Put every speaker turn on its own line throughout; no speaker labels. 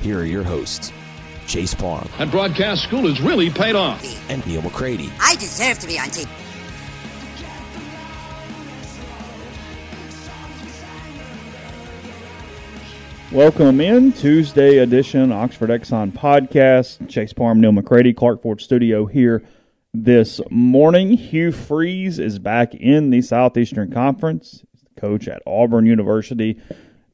here are your hosts, Chase Parham.
And broadcast school has really paid off.
and Neil McCready.
I deserve to be on TV.
Welcome in Tuesday edition Oxford Exxon podcast. Chase Parham, Neil McCready, Clark Ford Studio here this morning. Hugh Freeze is back in the Southeastern Conference. He's the coach at Auburn University.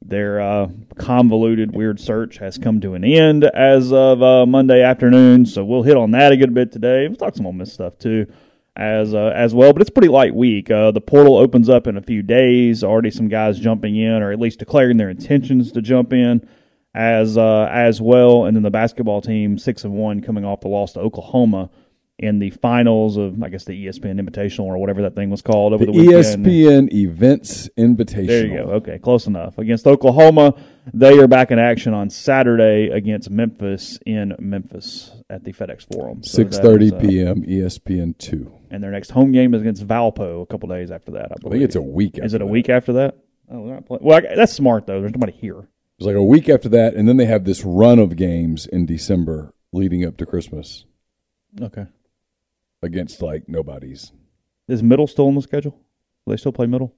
Their uh, convoluted, weird search has come to an end as of uh, Monday afternoon, so we'll hit on that a good bit today. We'll talk some Ole Miss stuff too as uh, as well. But it's pretty light week. Uh, the portal opens up in a few days. Already some guys jumping in, or at least declaring their intentions to jump in as uh, as well. And then the basketball team six and one coming off the loss to Oklahoma in the finals of I guess the ESPN Invitational or whatever that thing was called over the,
The
weekend.
ESPN Events Invitational.
There you go. Okay, close enough. Against Oklahoma, they are back in action on Saturday against Memphis in Memphis at the FedEx Forum. So
Six thirty
uh,
p.m. ESPN two.
and their next home game is against Valpo a couple days after that. I,
I think it's a week.
Is it a
that.
week after that? Oh, they're not playing. Well, I, that's smart though. There's nobody here.
It's like a week after that, and then they have this run of games in December leading up to Christmas
Okay.
Against like nobody's.
Is middle still on the schedule? Will they still play middle?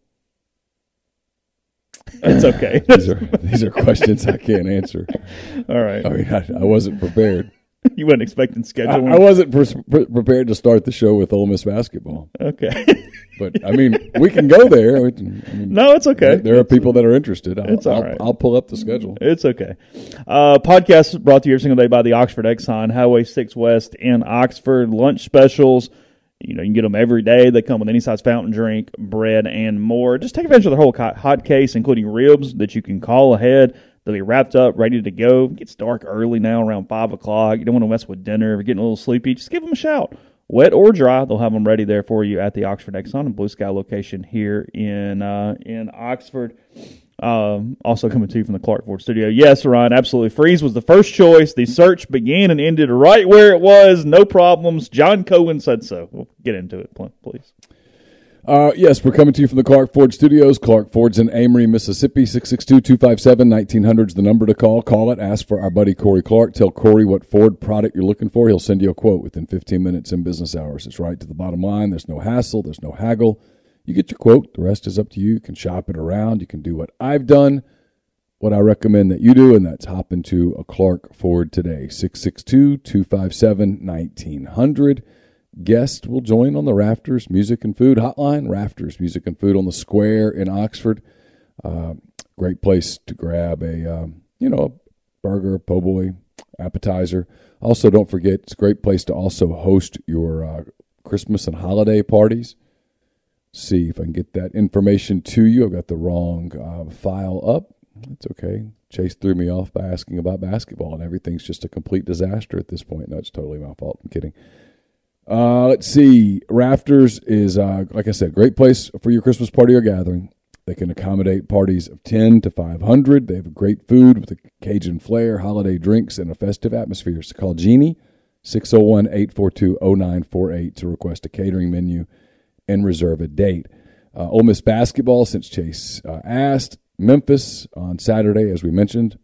it's okay.
These are these are questions I can't answer.
All right.
I mean, I, I wasn't prepared.
You weren't expecting
I,
scheduling.
I wasn't pres- pre- prepared to start the show with Ole Miss basketball.
Okay.
But I mean, we can go there. I mean,
no, it's okay.
there, are people that are interested. I'll,
It's all
I'll,
right.
I'll pull up the schedule.
It's okay. Uh, podcast brought to you every single day by the Oxford Exxon, Highway 6 West in Oxford. Lunch specials. You know, you can get them every day. They come with any size fountain drink, bread, and more. Just take advantage of the whole hot case, including ribs that you can call ahead. They'll be wrapped up, ready to go. It gets dark early now, around 5 o'clock. You don't want to mess with dinner. If you're getting a little sleepy, just give them a shout. Wet or dry, they'll have them ready there for you at the Oxford Exxon and Blue Sky location here in uh, in Oxford. Um, also coming to you from the Clark Ford studio. Yes, Ryan, absolutely. Freeze was the first choice. The search began and ended right where it was. No problems. John Cohen said so. We'll get into it, please.
Uh, yes, we're coming to you from the Clark Ford Studios. Clark Ford's in Amory, Mississippi. 662-257-1900 is the number to call. Call it. Ask for our buddy Corey Clark. Tell Corey what Ford product you're looking for. He'll send you a quote within 15 minutes in business hours. It's right to the bottom line. There's no hassle. There's no haggle. You get your quote. The rest is up to you. You can shop it around. You can do what I've done, what I recommend that you do, and that's hop into a Clark Ford today. 662-257-1900 guest will join on the Rafters Music and Food Hotline. Rafters Music and Food on the Square in Oxford. Uh, great place to grab a um, you know a burger, po' boy, appetizer. Also, don't forget it's a great place to also host your uh, Christmas and holiday parties. See if I can get that information to you. I've got the wrong uh, file up. It's okay. Chase threw me off by asking about basketball, and everything's just a complete disaster at this point. No, it's totally my fault. I'm kidding. Uh, let's see. Rafters is, uh, like I said, great place for your Christmas party or gathering. They can accommodate parties of 10 to 500. They have great food with a Cajun flair, holiday drinks, and a festive atmosphere. So call Jeannie, 601 842 0948 to request a catering menu. and reserve a date. Uh, Ole Miss basketball, since Chase uh, asked, Memphis on Saturday, as we mentioned.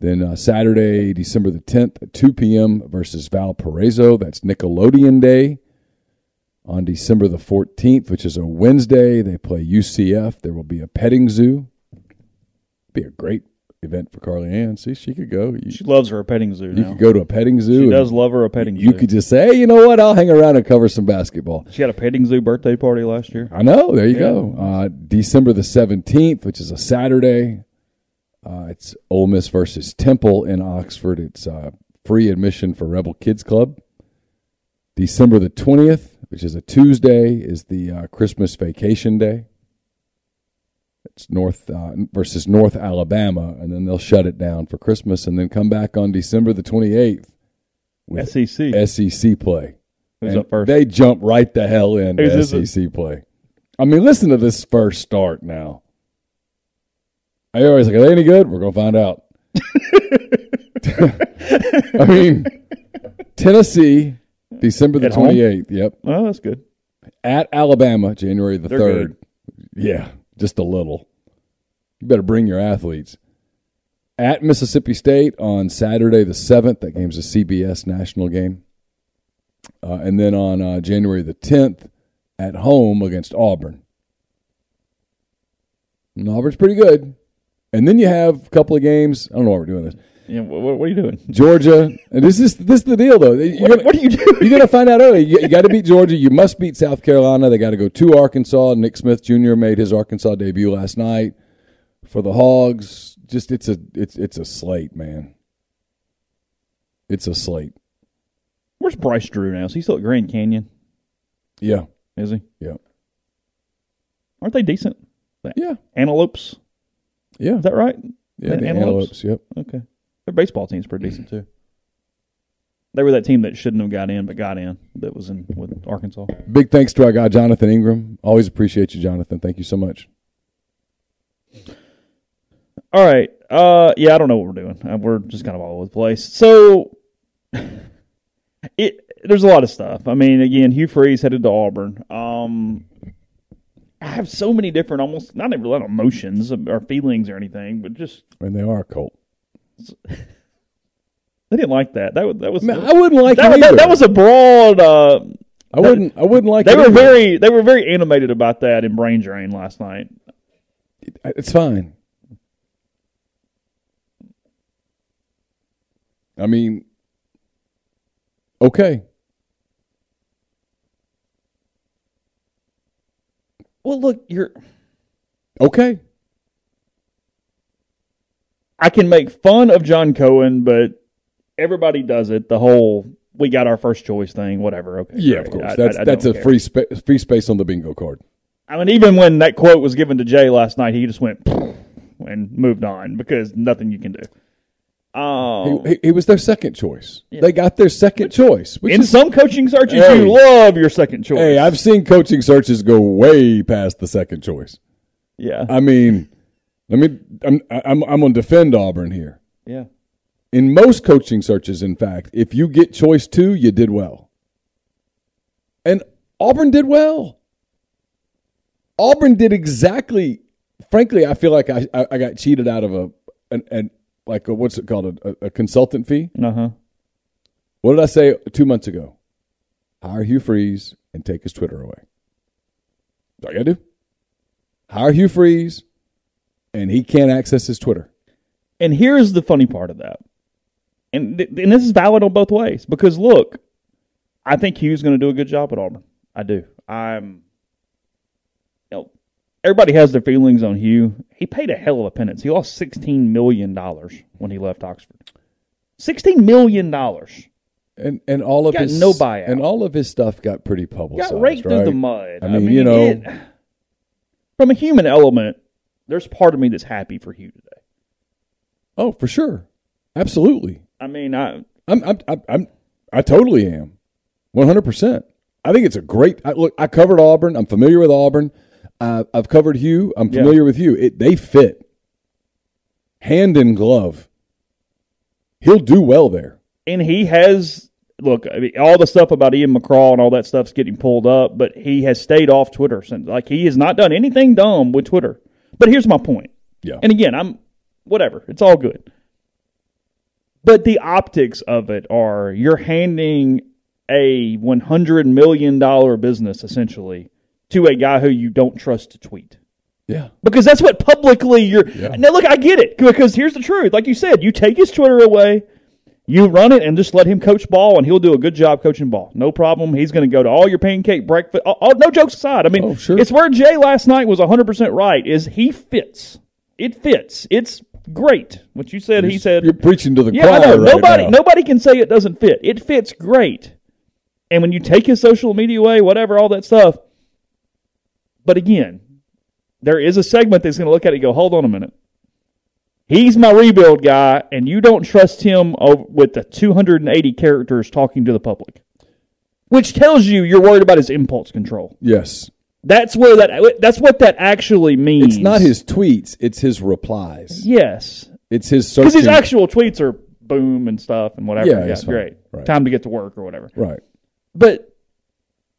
Then uh, Saturday, December the 10th at 2 p.m. versus Valparaiso. That's Nickelodeon Day. On December the 14th, which is a Wednesday, they play UCF. There will be a petting zoo. Be a great event for Carly Ann. See, she could go. You,
She loves her a petting zoo
you
now.
could go to a petting zoo.
She does love her a petting
You
zoo.
You could just say, hey, you know what? I'll hang around and cover some basketball.
She had a petting zoo birthday party last year.
I know. There you go. Uh, December the 17th, which is a Saturday. Uh, it's Ole Miss versus Temple in Oxford. It's uh, free admission for Rebel Kids Club. December the 20th, which is a Tuesday, is the uh, Christmas vacation day. It's North uh, versus North Alabama, and then they'll shut it down for Christmas, and then come back on December the 28th with
SEC.
SEC play.
Who's
And
up first?
They jump right the hell in? SEC play. I mean, listen to this first start now. I always like, are they any good? We're gonna find out. I mean, Tennessee, December the
At home?
twenty eighth. Yep,
oh, that's good.
at Alabama, January the
They're
third. Yeah, just a little. You better bring your athletes. At Mississippi State on Saturday the seventh. That game's a CBS national game. Uh, and then on uh, January the tenth, at home against Auburn. And Auburn's pretty good. And then you have a couple of games. I don't know why we're doing this.
Yeah, what, what are you doing?
Georgia, and this is this is the deal though.
What,
gonna-
what are you doing?
you're going to find out early. You, got to beat Georgia. You must beat South Carolina. They got to go to Arkansas. Nick Smith Jr. made his Arkansas debut last night for the Hogs. Just it's a it's it's a slate, man. It's a slate.
Where's Bryce Drew now? Is he still at Grand Canyon?
Yeah,
Is he?
yeah,
Aren't they decent?
Yeah,
Antelopes?
Yeah.
Is that right?
yeah,
the
the
Antelopes?
Antelopes. Yep.
Okay. Their baseball team's pretty decent too. They were that team that shouldn't have got in, but got in. That was in with Arkansas.
Big thanks to our guy Jonathan Ingram. Always appreciate you, Jonathan. Thank you so much.
All right. Uh, yeah, I don't know what we're doing. Uh, we're just kind of all over the place. So, it there's a lot of stuff. I mean, again, Hugh Freeze headed to Auburn. Um, I have so many different, almost not even a lot of emotions or feelings or anything, but just
And they are a cult.
they didn't like that. That was that was
Man, I wouldn't like
that, that, that was a broad. Uh,
I wouldn't. I wouldn't like.
they were
either.
very they were very animated about that in Brain Drain last night.
It's fine. I mean, okay.
Well, look, you're.
Okay.
I can make fun of John Cohen, but everybody does it. The whole we got our first choice thing, whatever. Okay,
Yeah,
great.
of course.
I-
that's
I- I
that's a
care.
free spa- free space on the bingo card.
I mean, even when that quote was given to Jay last night, he just went and moved on because nothing you can do. Um,
He, he, he was their second choice. They got their second choice. Which
in
is,
some coaching searches,
Hey.
you love your second choice.
hey, I've seen coaching searches go way past the second choice.
yeah,
I mean, let me. I'm I'm I'm going to defend Auburn here.
yeah.
In most coaching searches, in fact, if you get choice two, you did well. And Auburn did well. Auburn did exactly. Frankly, I feel like I I, I got cheated out of a an, an like a, what's it called a, a consultant fee.
Uh huh.
What did I say two months ago? Hire Hugh Freeze and take his Twitter away. That's all you gotta do. Hire Hugh Freeze, and he can't access his Twitter.
And here's the funny part of that. And, th- and this is valid on both ways because look, I think Hugh's going to do a good job at Auburn. I do. I'm, everybody has their feelings on Hugh. He paid a hell of a penance. He lost $16 million when he left Oxford. $16 million.
And and all of his
no buyout.
and all of his stuff got pretty publicized.
Got raked through the mud.
I mean, you know-
it- from a human element, there's part of me that's happy for Hugh today.
Oh, for sure, absolutely.
I mean, I,
I'm I'm I'm, I'm I totally am, one hundred percent. I think it's a great. I, look, I covered Auburn. I'm familiar with Auburn. Uh, I've covered Hugh. I'm
Yeah.
familiar with Hugh. It, they fit, hand in glove. He'll do well there.
and he has look, I mean, all the stuff about Ian McCraw and all that stuff's getting pulled up, but he has stayed off Twitter since. Like he has not done anything dumb with Twitter. But here's my point.
Yeah.
And again, I'm whatever. It's all good. But the optics of it are you're handing a one hundred million dollar business essentially to a guy who you don't trust to tweet.
Yeah.
Because that's what publicly you're.
Yeah.
Now, look, I get it. Because here's the truth. Like you said, you take his Twitter away, you run it, and just let him coach ball, and he'll do a good job coaching ball. No problem. He's going to go to all your pancake breakfast. All, all- no jokes aside. I mean,
Oh, sure.
it's where Jay last night was 100% right, is he fits. It fits. It's great. What you said, he said.
You're preaching to the
Yeah,
choir
I know.
right
nobody,
now.
nobody can say it doesn't fit. It fits great. And when you take his social media away, whatever, all that stuff. But again, there is a segment that's going to look at it and go, hold on a minute. He's my rebuild guy, and you don't trust him with the 280 characters talking to the public, which tells you you're worried about his impulse control.
Yes.
That's where that. That's what that actually means.
It's not his tweets, it's his replies.
Yes,
It's his
because his actual tweets are boom and stuff and whatever.
Yeah,
Yeah,
it's
great.
Right.
Time to get to work or whatever.
right.
But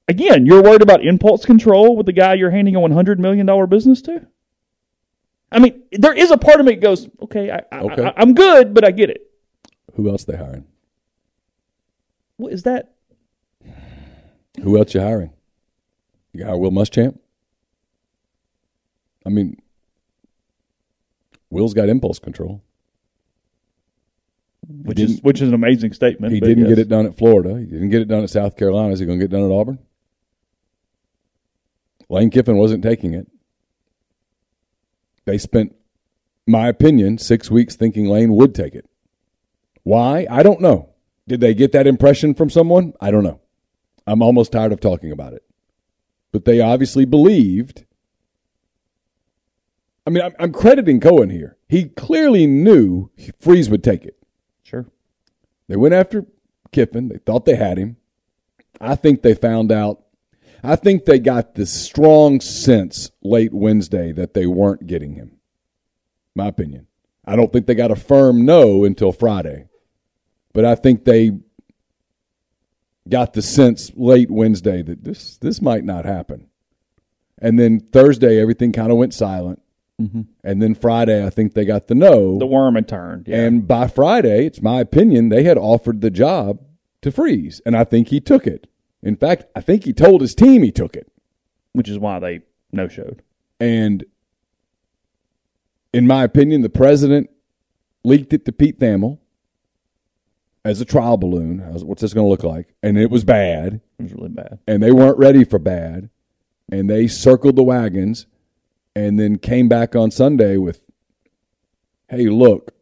again, you're worried about impulse control with the guy you're handing a 100 million dollar business to. I mean, there is a part of me that goes, okay, I, I,
Okay.
I, I'm good, but I get it.
Who else they hiring?
What is that?
Who else you hiring? You hire Will Muschamp? I mean, Will's got impulse control.
Which is which is an amazing statement.
He didn't
yes.
get it done at Florida. He didn't get it done at South Carolina. Is he going to get it done at Auburn? Lane Kiffin wasn't taking it. They spent, my opinion, six weeks thinking Lane would take it. Why? I don't know. Did they get that impression from someone? I don't know. I'm almost tired of talking about it. But they obviously believed. I mean, I'm, I'm crediting Cohen here. He clearly knew Freeze would take it.
Sure.
They went after Kiffin. They thought they had him. I think they found out. I think they got this strong sense late Wednesday that they weren't getting him. My opinion. I don't think they got a firm no until Friday. But I think they got the sense late Wednesday that this this might not happen. And then Thursday everything kind of went silent. Mm-hmm. And then Friday I think they got the no.
The worm had turned. Yeah.
And by Friday, it's my opinion, they had offered the job to Freeze, and I think he took it. In fact, I think he told his team he took it.
which is why they no showed.
And in my opinion, the president leaked it to Pete Thamel as a trial balloon. How's- What's this going to look like? And it was bad,
It was really bad.
and they weren't ready for bad. And they circled the wagons and then came back on Sunday with, hey, look,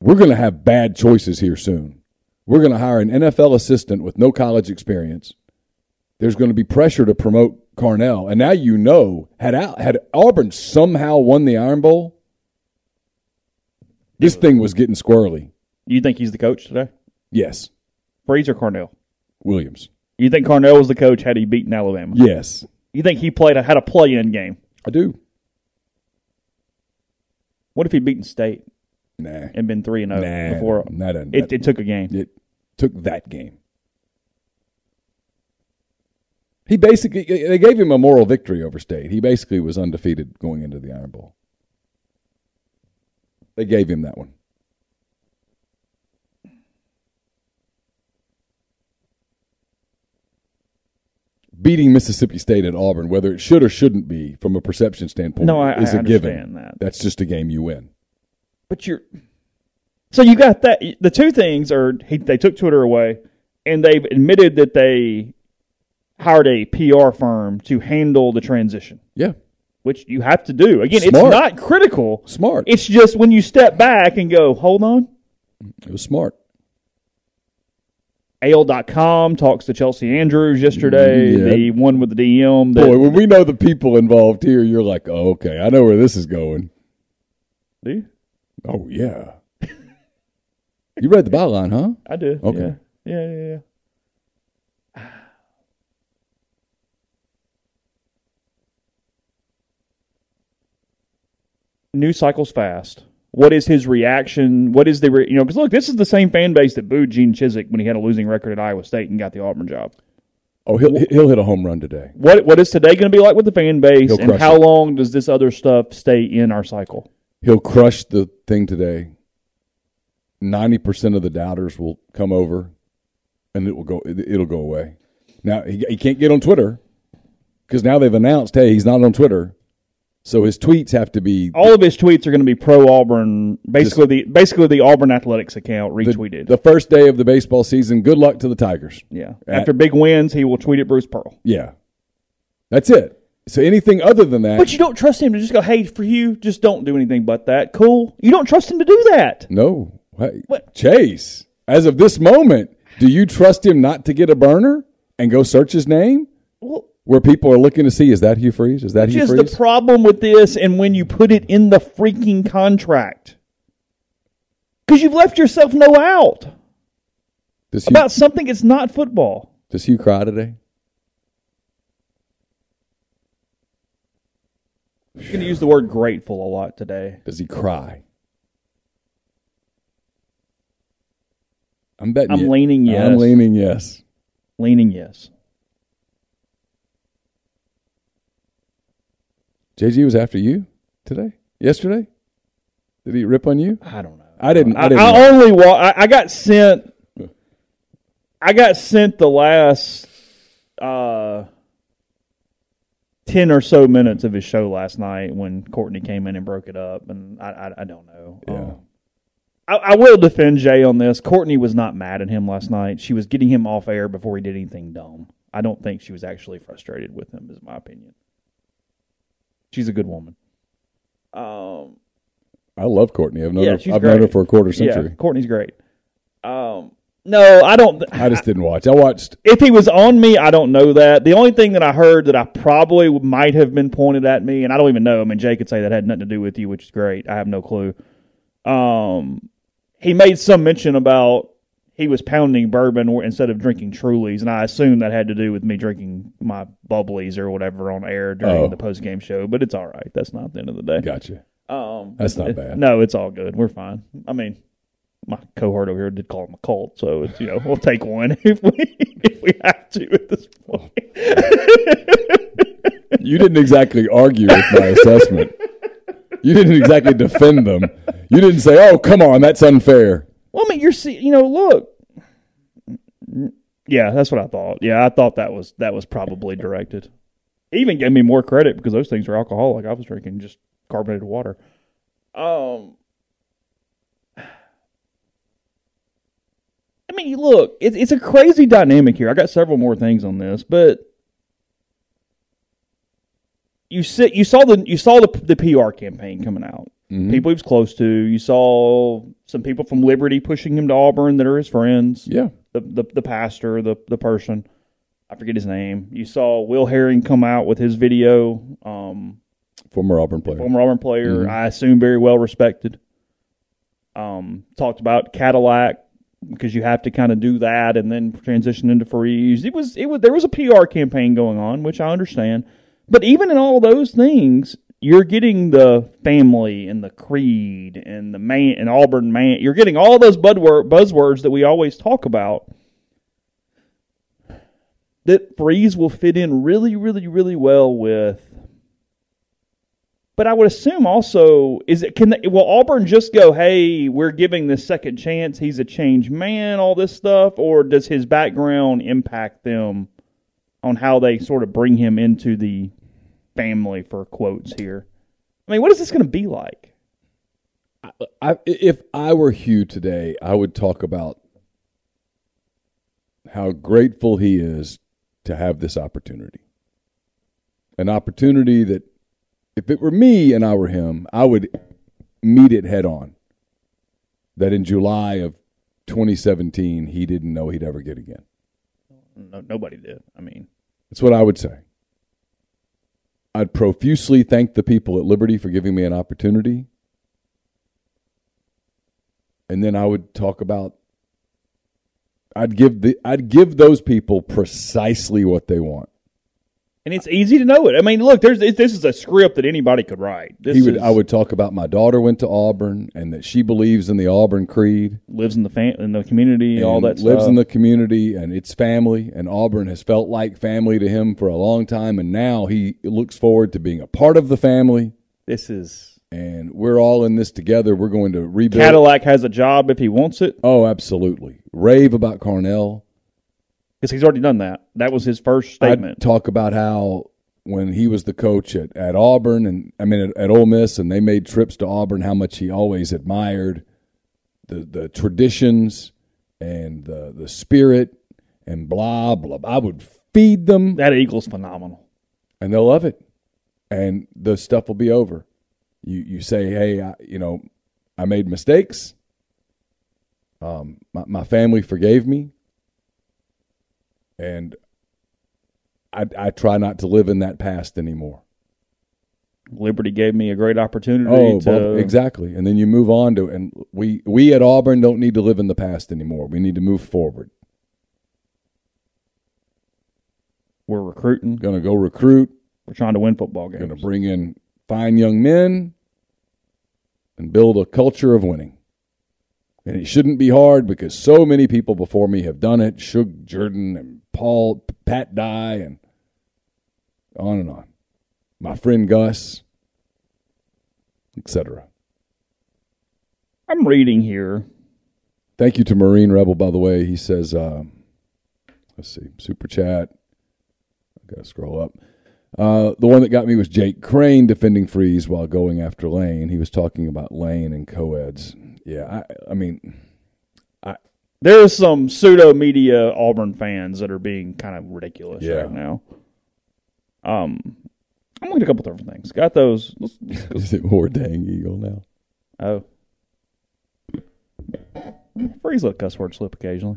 we're going to have bad choices here soon. We're going to hire an NFL assistant with no college experience. There's going to be pressure to promote Carnell. And now you know, had, Al, had Auburn somehow won the Iron Bowl, this thing was getting squirrely.
You think he's the coach today?
Yes,
Freeze or Carnell?
Williams.
You think Carnell was the coach had he beaten Alabama?
Yes,
You think he played a, had a play-in game?
I do.
What if he beaten State
Nah.
and been three and zero
Nah,
before
that doesn't-
it, it took a game?
It took that game. He basically they gave him a moral victory over State. He basically was undefeated going into the Iron Bowl. They gave him that one. Beating Mississippi State at Auburn, whether it should or shouldn't be from a perception standpoint,
No, I-
is
I
a given.
that.
That's just a game you win.
But you're so you got that. The two things are he, they took Twitter away, and they've admitted that they hired a PR firm to handle the transition,
Yeah,
which you have to do. Again,
Smart.
it's not critical.
smart.
It's just when you step back and go, hold on.
it was smart.
AL.com talks to Chelsea Andrews yesterday, mm,
Yeah.
the one with the DM. That,
Boy, when we know the people involved here, you're like, oh, okay, I know where this is going.
Do you?
Oh yeah. you read the byline, huh?
I do.
Okay.
Yeah, yeah, yeah. yeah. News cycles fast. What is his reaction? What is the re- you know? Because look, this is the same fan base that booed Gene Chizik when he had a losing record at Iowa State and got the Auburn job.
Oh, he'll he'll hit a home run today.
What what is today going to be like with the fan base,
He'll
and
crush
how
it.
long does this other stuff stay in our cycle?
He'll crush the thing today. Ninety percent of the doubters will come over, and it will go. it- It'll go away. Now he, he can't get on Twitter because now they've announced, hey, he's not on Twitter, so his tweets have to be
All of his tweets are going to be pro Auburn, basically the basically the Auburn athletics account
the,
retweeted.
the first day of the baseball season. Good luck to the Tigers.
yeah,
At-
after big wins, he will tweet at Bruce Pearl.
Yeah, that's it. So anything other than that,
But you don't trust him to just go, hey, for you, just don't do anything but that. Cool. You don't trust him to do that.
no. Hey,
What?
Chase, as of this moment, do you trust him not to get a burner and go search his name?
Well,
Where people are looking to see is that Hugh Freeze? Is that
which
Hugh
is
Freeze?
the problem with this and when you put it in the freaking contract. Because you've left yourself no out
does, Hugh,
about something that's not football.
does Hugh cry today?
I'm going to use the word grateful a lot today.
Does he cry? I'm betting.
I'm leaning yes.
I'm leaning yes.
Leaning yes.
JG was after you today. Yesterday, did he rip on you?
I don't know.
I didn't. I
I,
didn't.
I
know.
only wa- I, I got sent. I got sent the last uh, ten or so minutes of his show last night when Courtney came in and broke it up, and I I, I don't know.
Yeah.
Um, I, I will defend Jay on this. Courtney was not mad at him last night. She was getting him off air before he did anything dumb. I don't think she was actually frustrated with him, is my opinion. She's a good woman. Um,
I love Courtney. I've known
Yeah,
her. I've known her for a quarter
yeah,
century.
Courtney's great. Um, no, I don't.
I just didn't watch. I watched.
if he was on me, I don't know that. The only thing that I heard that I probably might have been pointed at me, and I don't even know. I mean, Jay could say that had nothing to do with you, which is great. I have no clue. Um, he made some mention about he was pounding bourbon instead of drinking Trulies, and I assume that had to do with me drinking my bubblies or whatever on air during
Oh.
the post game show. But it's all right. That's not the end of the day.
Gotcha.
Um,
That's not bad.
No, it's all good. We're fine. I mean, my cohort over here did call him a cult, so it's you know we'll take one if we if we have to at this point.
You didn't exactly argue with my assessment. You didn't exactly defend them. You didn't say, "Oh, come on, that's unfair."
well, I mean, you're see, you know, look. Yeah, that's what I thought. Yeah, I thought that was that was probably directed. Even gave me more credit because those things are alcoholic. I was drinking just carbonated water. Um, I mean, look, it, it's a crazy dynamic here. I got several more things on this, but you sit, you saw the you saw the the PR campaign coming out. People he was close to. You saw some people from Liberty pushing him to Auburn that are his friends
Yeah,
the, the the pastor, the the person, I forget his name. You saw Will Herring come out with his video. Um,
former Auburn player.
former Auburn player,
Mhm.
I assume very well respected. Um, talked about Cadillac because you have to kind of do that and then transition into Freeze. It was it was there was a PR campaign going on, which I understand. But even in all those things, you're getting the family and the creed and the man and Auburn man. You're getting all those buzzwords that we always talk about. That Freeze will fit in really, really, really well with but I would assume also is it can they, will Auburn just go, hey, we're giving this second chance. He's a changed man, all this stuff, or does his background impact them on how they sort of bring him into the family for quotes here? I mean, what is this going to be like?
I, if I were Hugh today, I would talk about how grateful he is to have this opportunity. An opportunity that, if it were me and I were him, I would meet it head on. That in July of 2017, he didn't know he'd ever get again.
No, nobody did. I mean,
That's what I would say. I'd profusely thank the people at Liberty for giving me an opportunity. And then I would talk about I'd give the I'd give those people precisely what they want.
And it's easy to know it. I mean, look, there's this is a script that anybody could write. This
he would.
is-
I would talk about my daughter went to Auburn and that she believes in the Auburn creed.
lives in the fam- in the community,
and all
that
lives
stuff.
in the community and it's family and Auburn has felt like family to him for a long time and now he looks forward to being a part of the family
this is
and we're all in this together we're going to rebuild
Cadillac has a job if he wants it
oh absolutely rave about Carnell
because he's already done that. That was his first statement.
talk about how when he was the coach at, at Auburn and I mean at, at Ole Miss and they made trips to Auburn how much he always admired the the traditions and the the spirit and blah blah I would feed them
that Eagle's phenomenal.
and they'll love it, and the stuff will be over. You you say, hey, I, you know, I made mistakes. Um, my my family forgave me, and I I try not to live in that past anymore.
Liberty gave me a great opportunity
Oh,
to
well, exactly. And then you move on to, and we we at Auburn don't need to live in the past anymore. We need to move forward.
We're recruiting.
Going to go recruit.
We're trying to win football games.
Going to bring in fine young men and build a culture of winning. And it shouldn't be hard because so many people before me have done it. Shug Jordan and Paul, Pat Dye, and on and on. My friend Gus, etc.
I'm reading here.
Thank you to Marine Rebel, by the way. He says, uh, let's see, super chat. I gotta scroll up. Uh, the one that got me was Jake Crane defending Freeze while going after Lane. He was talking about Lane and co-eds. Yeah, I, I mean,
There's some pseudo media Auburn fans that are being kind of ridiculous
Yeah.
right now. Um, I'm looking at a couple different things. Got those. let's- let's go-
is it more dang Eagle now?
oh, Freeze let cuss word slip occasionally.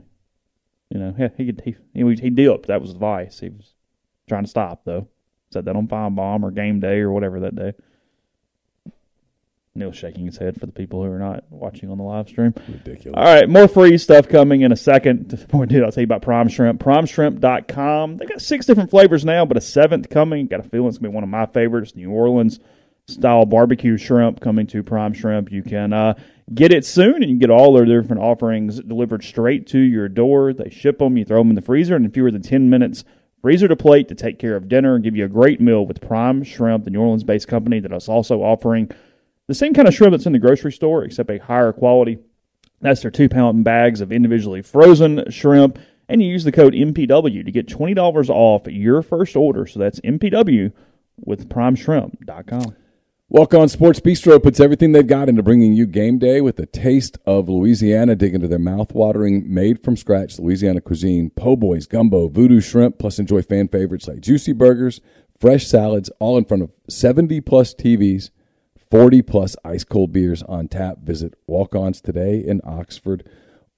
You know, he he could- he he, he dipped. That was advice. He was trying to stop though. Said that on Fine Bomb or Game Day or whatever that day. Neil's shaking his head for the people who are not watching on the live stream.
Ridiculous.
All right, more free stuff coming in a second. Boy, dude, I'll tell you about Prime Shrimp. PrimeShrimp.com. They got six different flavors now, but a seventh coming. Got a feeling it's going to be one of my favorites. New Orleans style barbecue shrimp coming to Prime Shrimp. You can uh, get it soon, and you can get all their different offerings delivered straight to your door. They ship them, you throw them in the freezer, and in fewer than 10 minutes, freezer to plate to take care of dinner and give you a great meal with Prime Shrimp, the New Orleans based company that is also offering the same kind of shrimp that's in the grocery store, except a higher quality. That's their two pound bags of individually frozen shrimp. And you use the code MPW to get $20 off your first order. So that's MPW with primeshrimp.com.
Walk On Sports Bistro puts everything they've got into bringing you game day with a taste of Louisiana. Dig into their mouth-watering, made from scratch Louisiana cuisine, po' boys, gumbo, voodoo shrimp, plus enjoy fan favorites like juicy burgers, fresh salads, all in front of 70 plus TVs, 40 plus ice cold beers on tap. Visit Walk Ons today in Oxford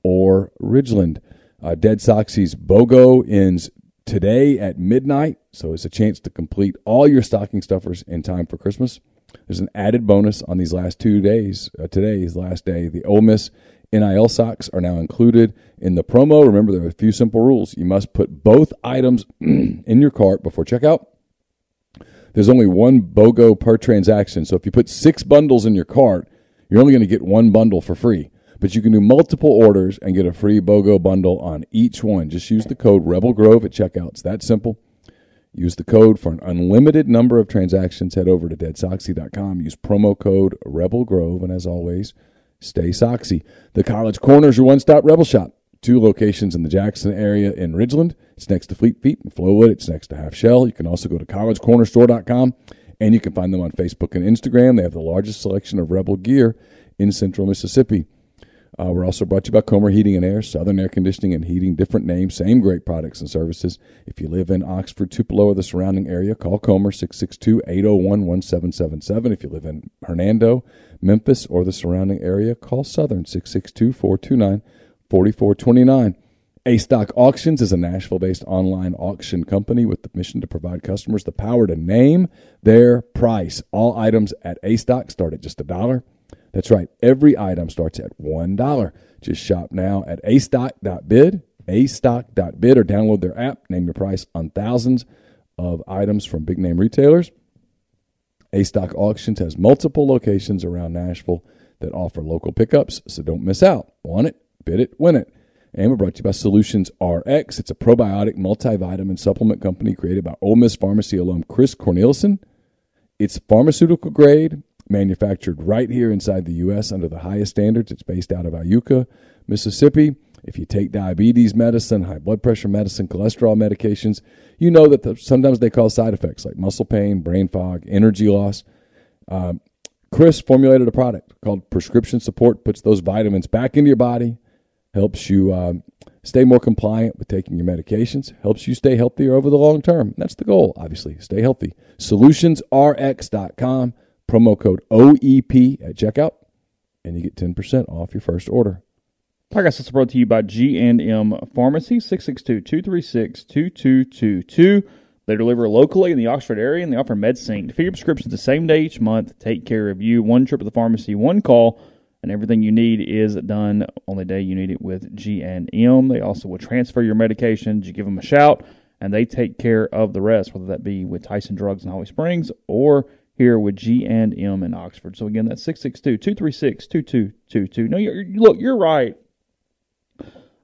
or Ridgeland. Uh, Dead Soxy's BOGO ends today at midnight, so it's a chance to complete all your stocking stuffers in time for Christmas. There's an added bonus on these last two days. Uh, today is the last day. The Ole Miss NIL socks are now included in the promo. Remember, there are a few simple rules. You must put both items in your cart before checkout. There's only one BOGO per transaction. So if you put six bundles in your cart, you're only going to get one bundle for free. But you can do multiple orders and get a free BOGO bundle on each one. Just use the code Rebel Grove at checkout. It's that simple. Use the code for an unlimited number of transactions. Head over to deadsoxy.com. Use promo code Rebel Grove. And as always, stay soxy. The College Corner is your one stop Rebel shop. Two locations in the Jackson area in Ridgeland. It's next to Fleet Feet in Flowwood. It's next to Half Shell. You can also go to collegecornerstore.com and you can find them on Facebook and Instagram. They have the largest selection of Rebel gear in central Mississippi. Uh, we're also brought to you by Comer Heating and Air, Southern Air Conditioning and Heating, different names, same great products and services. If you live in Oxford, Tupelo, or the surrounding area, call Comer 662 801 1777. If you live in Hernando, Memphis, or the surrounding area, call Southern 662 429 4429. A Stock Auctions is a Nashville based online auction company with the mission to provide customers the power to name their price. All items at A Stock start at just a dollar. That's right. Every item starts at $1. Just shop now at astock.bid, astock.bid, or download their app. Name your price on thousands of items from big name retailers. A Stock Auctions has multiple locations around Nashville that offer local pickups, so don't miss out. Want it? Bid it, win it. And we're brought to you by Solutions RX. It's a probiotic multivitamin supplement company created by Ole Miss Pharmacy alum Chris Cornelison. It's pharmaceutical grade, manufactured right here inside the U.S. under the highest standards. It's based out of Iuka, Mississippi. If you take diabetes medicine, high blood pressure medicine, cholesterol medications, you know that the, sometimes they cause side effects like muscle pain, brain fog, energy loss. Um, Chris formulated a product called Prescription Support, puts those vitamins back into your body, helps you um, stay more compliant with taking your medications, helps you stay healthier over the long term. That's the goal, obviously. Stay healthy. SolutionsRx.com, promo code OEP at checkout, and you get 10% off your first order.
Podcast is brought to you by G&M Pharmacy, 662-236-2222. They deliver locally in the Oxford area, and they offer MedSync. Fill your prescriptions the same day each month. Take care of you. One trip to the pharmacy, one call, and everything you need is done on the day you need it with G&M. They also will transfer your medications. You give them a shout, and they take care of the rest, whether that be with Tyson Drugs in Holly Springs or here with G&M in Oxford. So again, that's 662-236-2222. No, you're, look, you're right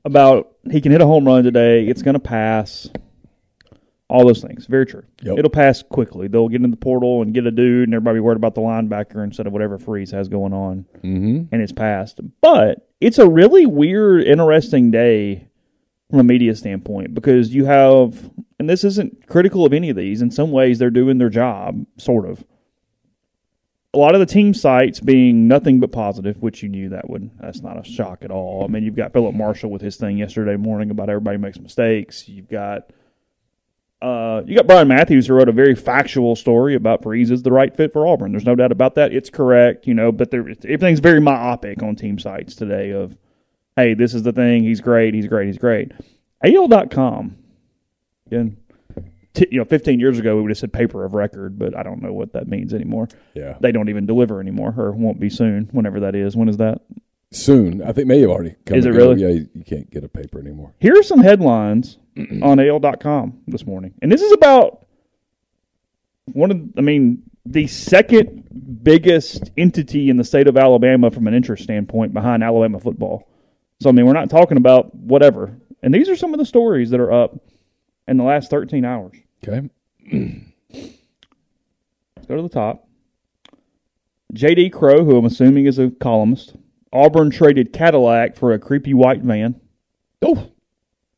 about he can hit a home run today. It's going to pass. All those things. Very true.
Yep.
It'll pass quickly. They'll get in the portal and get a dude, and everybody worried about the linebacker instead of whatever Freeze has going on.
Mm-hmm.
And it's passed. But it's a really weird, interesting day from a media standpoint because you have, and this isn't critical of any of these. In some ways, they're doing their job, sort of. A lot of the team sites being nothing but positive, which you knew that would. That's not a shock at all. I mean, you've got Philip Marshall with his thing yesterday morning about everybody makes mistakes. You've got uh, you got Brian Matthews who wrote a very factual story about Freeze is the right fit for Auburn. There's no doubt about that. It's correct, you know, but there, everything's very myopic on team sites today. Of hey, this is the thing. He's great. He's great. He's great. AL.com. Again, t- you know, 15 years ago we would have said paper of record, but I don't know what that means anymore.
Yeah.
They don't even deliver anymore, or won't be soon. Whenever that is. When is that?
Soon. I think may have already come.
Is it
go.
really?
Yeah, you, you can't get a paper anymore.
Here are some headlines on AL.com this morning. And this is about one of, I mean, the second biggest entity in the state of Alabama from an interest standpoint behind Alabama football. So, I mean, we're not talking about whatever. And these are some of the stories that are up in the last 13 hours.
Okay.
Let's go to the top. J.D. Crowe, who I'm assuming is a columnist. Auburn traded Cadillac for a creepy white van.
Oh,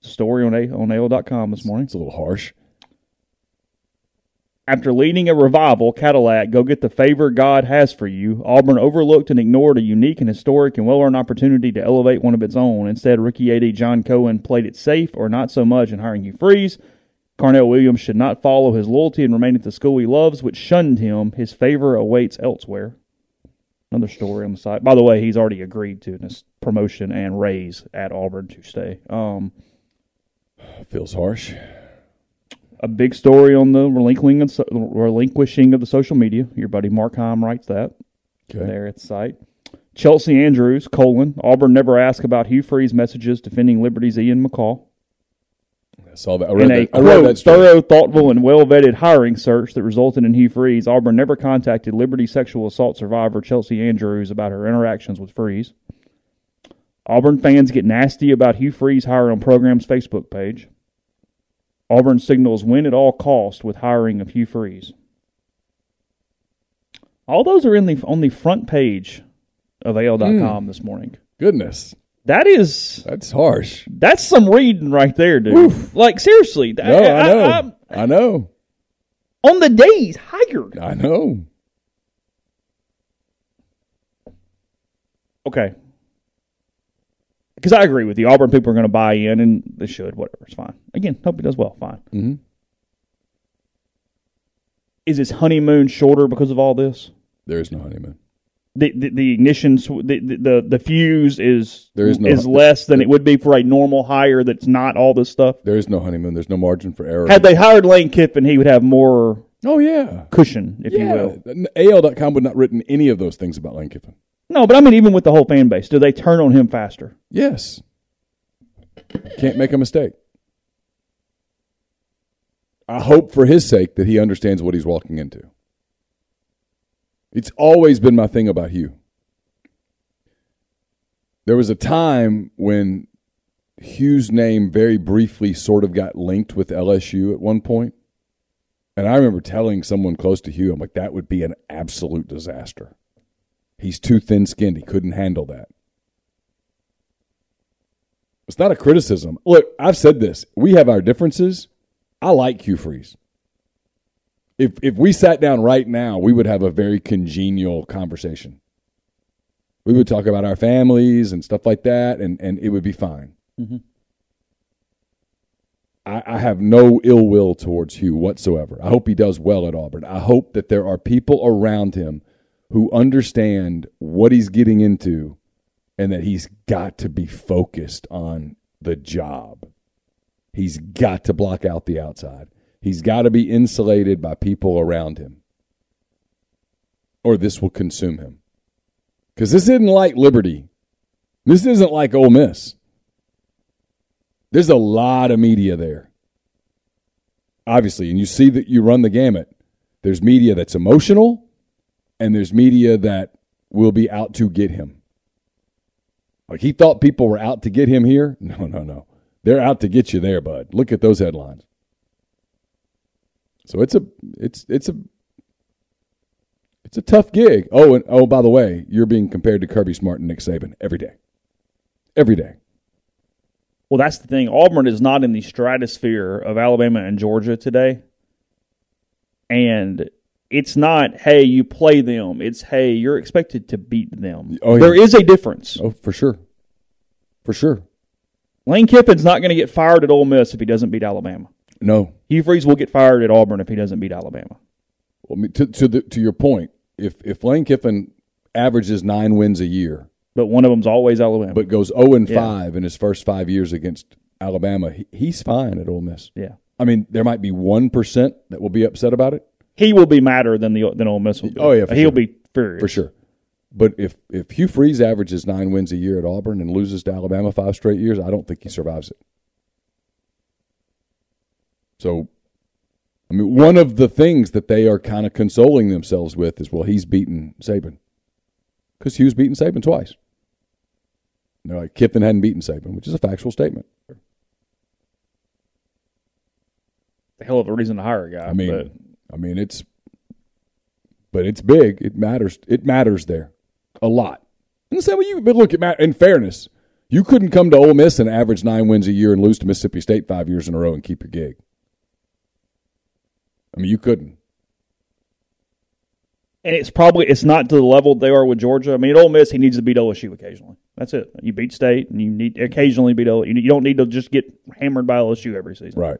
Story on, a- on AL.com this morning.
it's a little harsh.
After leading a revival, Cadillac, go get the favor God has for you. Auburn overlooked and ignored a unique and historic and well earned opportunity to elevate one of its own. Instead, rookie AD John Cohen played it safe or not so much in hiring Hugh Freeze. Carnell Williams should not follow his loyalty and remain at the school he loves, which shunned him. His favor awaits elsewhere. Another story on the site. By the way, he's already agreed to this promotion and raise at Auburn to stay. Um,
Feels harsh.
a big story on the relinquishing of, relinquishing of the social media. Your buddy Mark Heim writes that
Okay.
there at the site. Chelsea Andrews, colon, Auburn never asked about Hugh Freeze messages defending Liberty's Ian McCall.
I saw that. I read
In a
that. I read
quote,
that
thorough, thoughtful, and well vetted hiring search that resulted in Hugh Freeze, Auburn never contacted Liberty sexual assault survivor Chelsea Andrews about her interactions with Freeze. Auburn fans get nasty about Hugh Freeze hire on program's Facebook page. Auburn signals win at all cost with hiring of Hugh Freeze. All those are in the on the front page of AL.com
Hmm.
this morning.
Goodness,
That is
that's harsh.
that's some reading right there, dude. Like seriously,
No, I know.
I'm-
I know.
on the days hired.
I know.
Okay. Because I agree with you. Auburn people are going to buy in, and they should. Whatever. It's fine. Again, hope he does well. Fine.
hmm
Is his honeymoon shorter because of all this?
There is no honeymoon.
The the, the ignition, sw- the, the the the fuse is
There is no-
is less than it would be for a normal hire. That's not all this stuff.
There is no honeymoon. There's no margin for error.
Had they hired Lane Kiffin, he would have more
oh yeah,
cushion, if you
yeah.
will.
AL.com would not written any of those things about Lane Kiffin.
No, but I mean, even with the whole fan base, do they turn on him faster?
Yes. Can't make a mistake. I hope for his sake that he understands what he's walking into. It's always been my thing about Hugh. There was a time when Hugh's name very briefly sort of got linked with LSU at one point. And I remember telling someone close to Hugh, I'm like, that would be an absolute disaster. He's too thin skinned. He couldn't handle that. It's not a criticism. Look, I've said this. We have our differences. I like Hugh Freeze. If if we sat down right now, we would have a very congenial conversation. We would talk about our families and stuff like that, and, and it would be fine. Mm-hmm. I, I have no ill will towards Hugh whatsoever. I hope he does well at Auburn. I hope that there are people around him who understand what he's getting into and that he's got to be focused on the job. He's got to block out the outside. He's got to be insulated by people around him, or this will consume him. Because this isn't like Liberty. This isn't like Ole Miss. There's a lot of media there. Obviously, and you see that you run the gamut. There's media that's emotional, and there's media that will be out to get him. Like he thought people were out to get him here. No, no, no. They're out to get you there, bud. Look at those headlines. So it's a it's it's a it's a tough gig. Oh, and oh, by the way, you're being compared to Kirby Smart and Nick Saban every day. Every day.
Well, that's the thing. Auburn is not in the stratosphere of Alabama and Georgia today. And it's not, hey, you play them. It's, hey, you're expected to beat them. Oh, yeah. There is a difference.
Oh, for sure. For sure.
Lane Kiffin's not going to get fired at Ole Miss if he doesn't beat Alabama.
No.
Hugh Freeze will get fired at Auburn if he doesn't beat Alabama.
Well, to to, the, to your point, if if Lane Kiffin averages nine wins a year,
but one of them's always Alabama,
but goes zero and five yeah. in his first five years against Alabama, he, he's fine at Ole Miss.
Yeah.
I mean, there might be one percent that will be upset about it
he will be madder than the than Ole Miss will be.
Oh yeah,
he'll sure. be furious
for sure. But if if Hugh Freeze averages nine wins a year at Auburn and loses to Alabama five straight years, I don't think he survives it. So, I mean, one of the things that they are kind of consoling themselves with is, well, he's beaten Saban because Hugh's beaten Saban twice. And they're like Kiffin hadn't beaten Saban, which is a factual statement.
The hell of a reason to hire a guy.
I mean, but I mean, it's, but it's big. It matters. It matters there a lot. And the same way you, but look, at in fairness, you couldn't come to Ole Miss and average nine wins a year and lose to Mississippi State five years in a row and keep your gig. I mean, you couldn't.
And it's probably it's not to the level they are with Georgia. I mean, at Ole Miss, he needs to beat LSU occasionally. That's it. You beat State, and you need occasionally beat LSU. You don't need to just get hammered by LSU every season.
Right.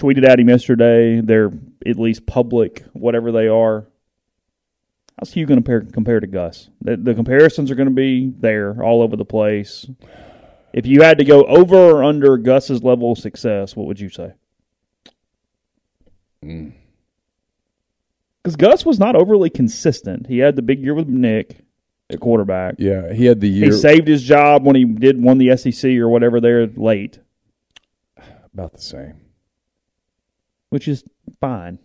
Tweeted at him yesterday. They're at least public, whatever they are. How's Hugh going to compare, compare to Gus? The, the comparisons are going to be there all over the place. If you had to go over or under Gus's level of success, what would you say?
Mm.
Because Gus was not overly consistent. He had the big year with Nick at quarterback.
Yeah, he had the year
He saved his job when he did won the SEC or whatever there late,
about the same.
Which is fine.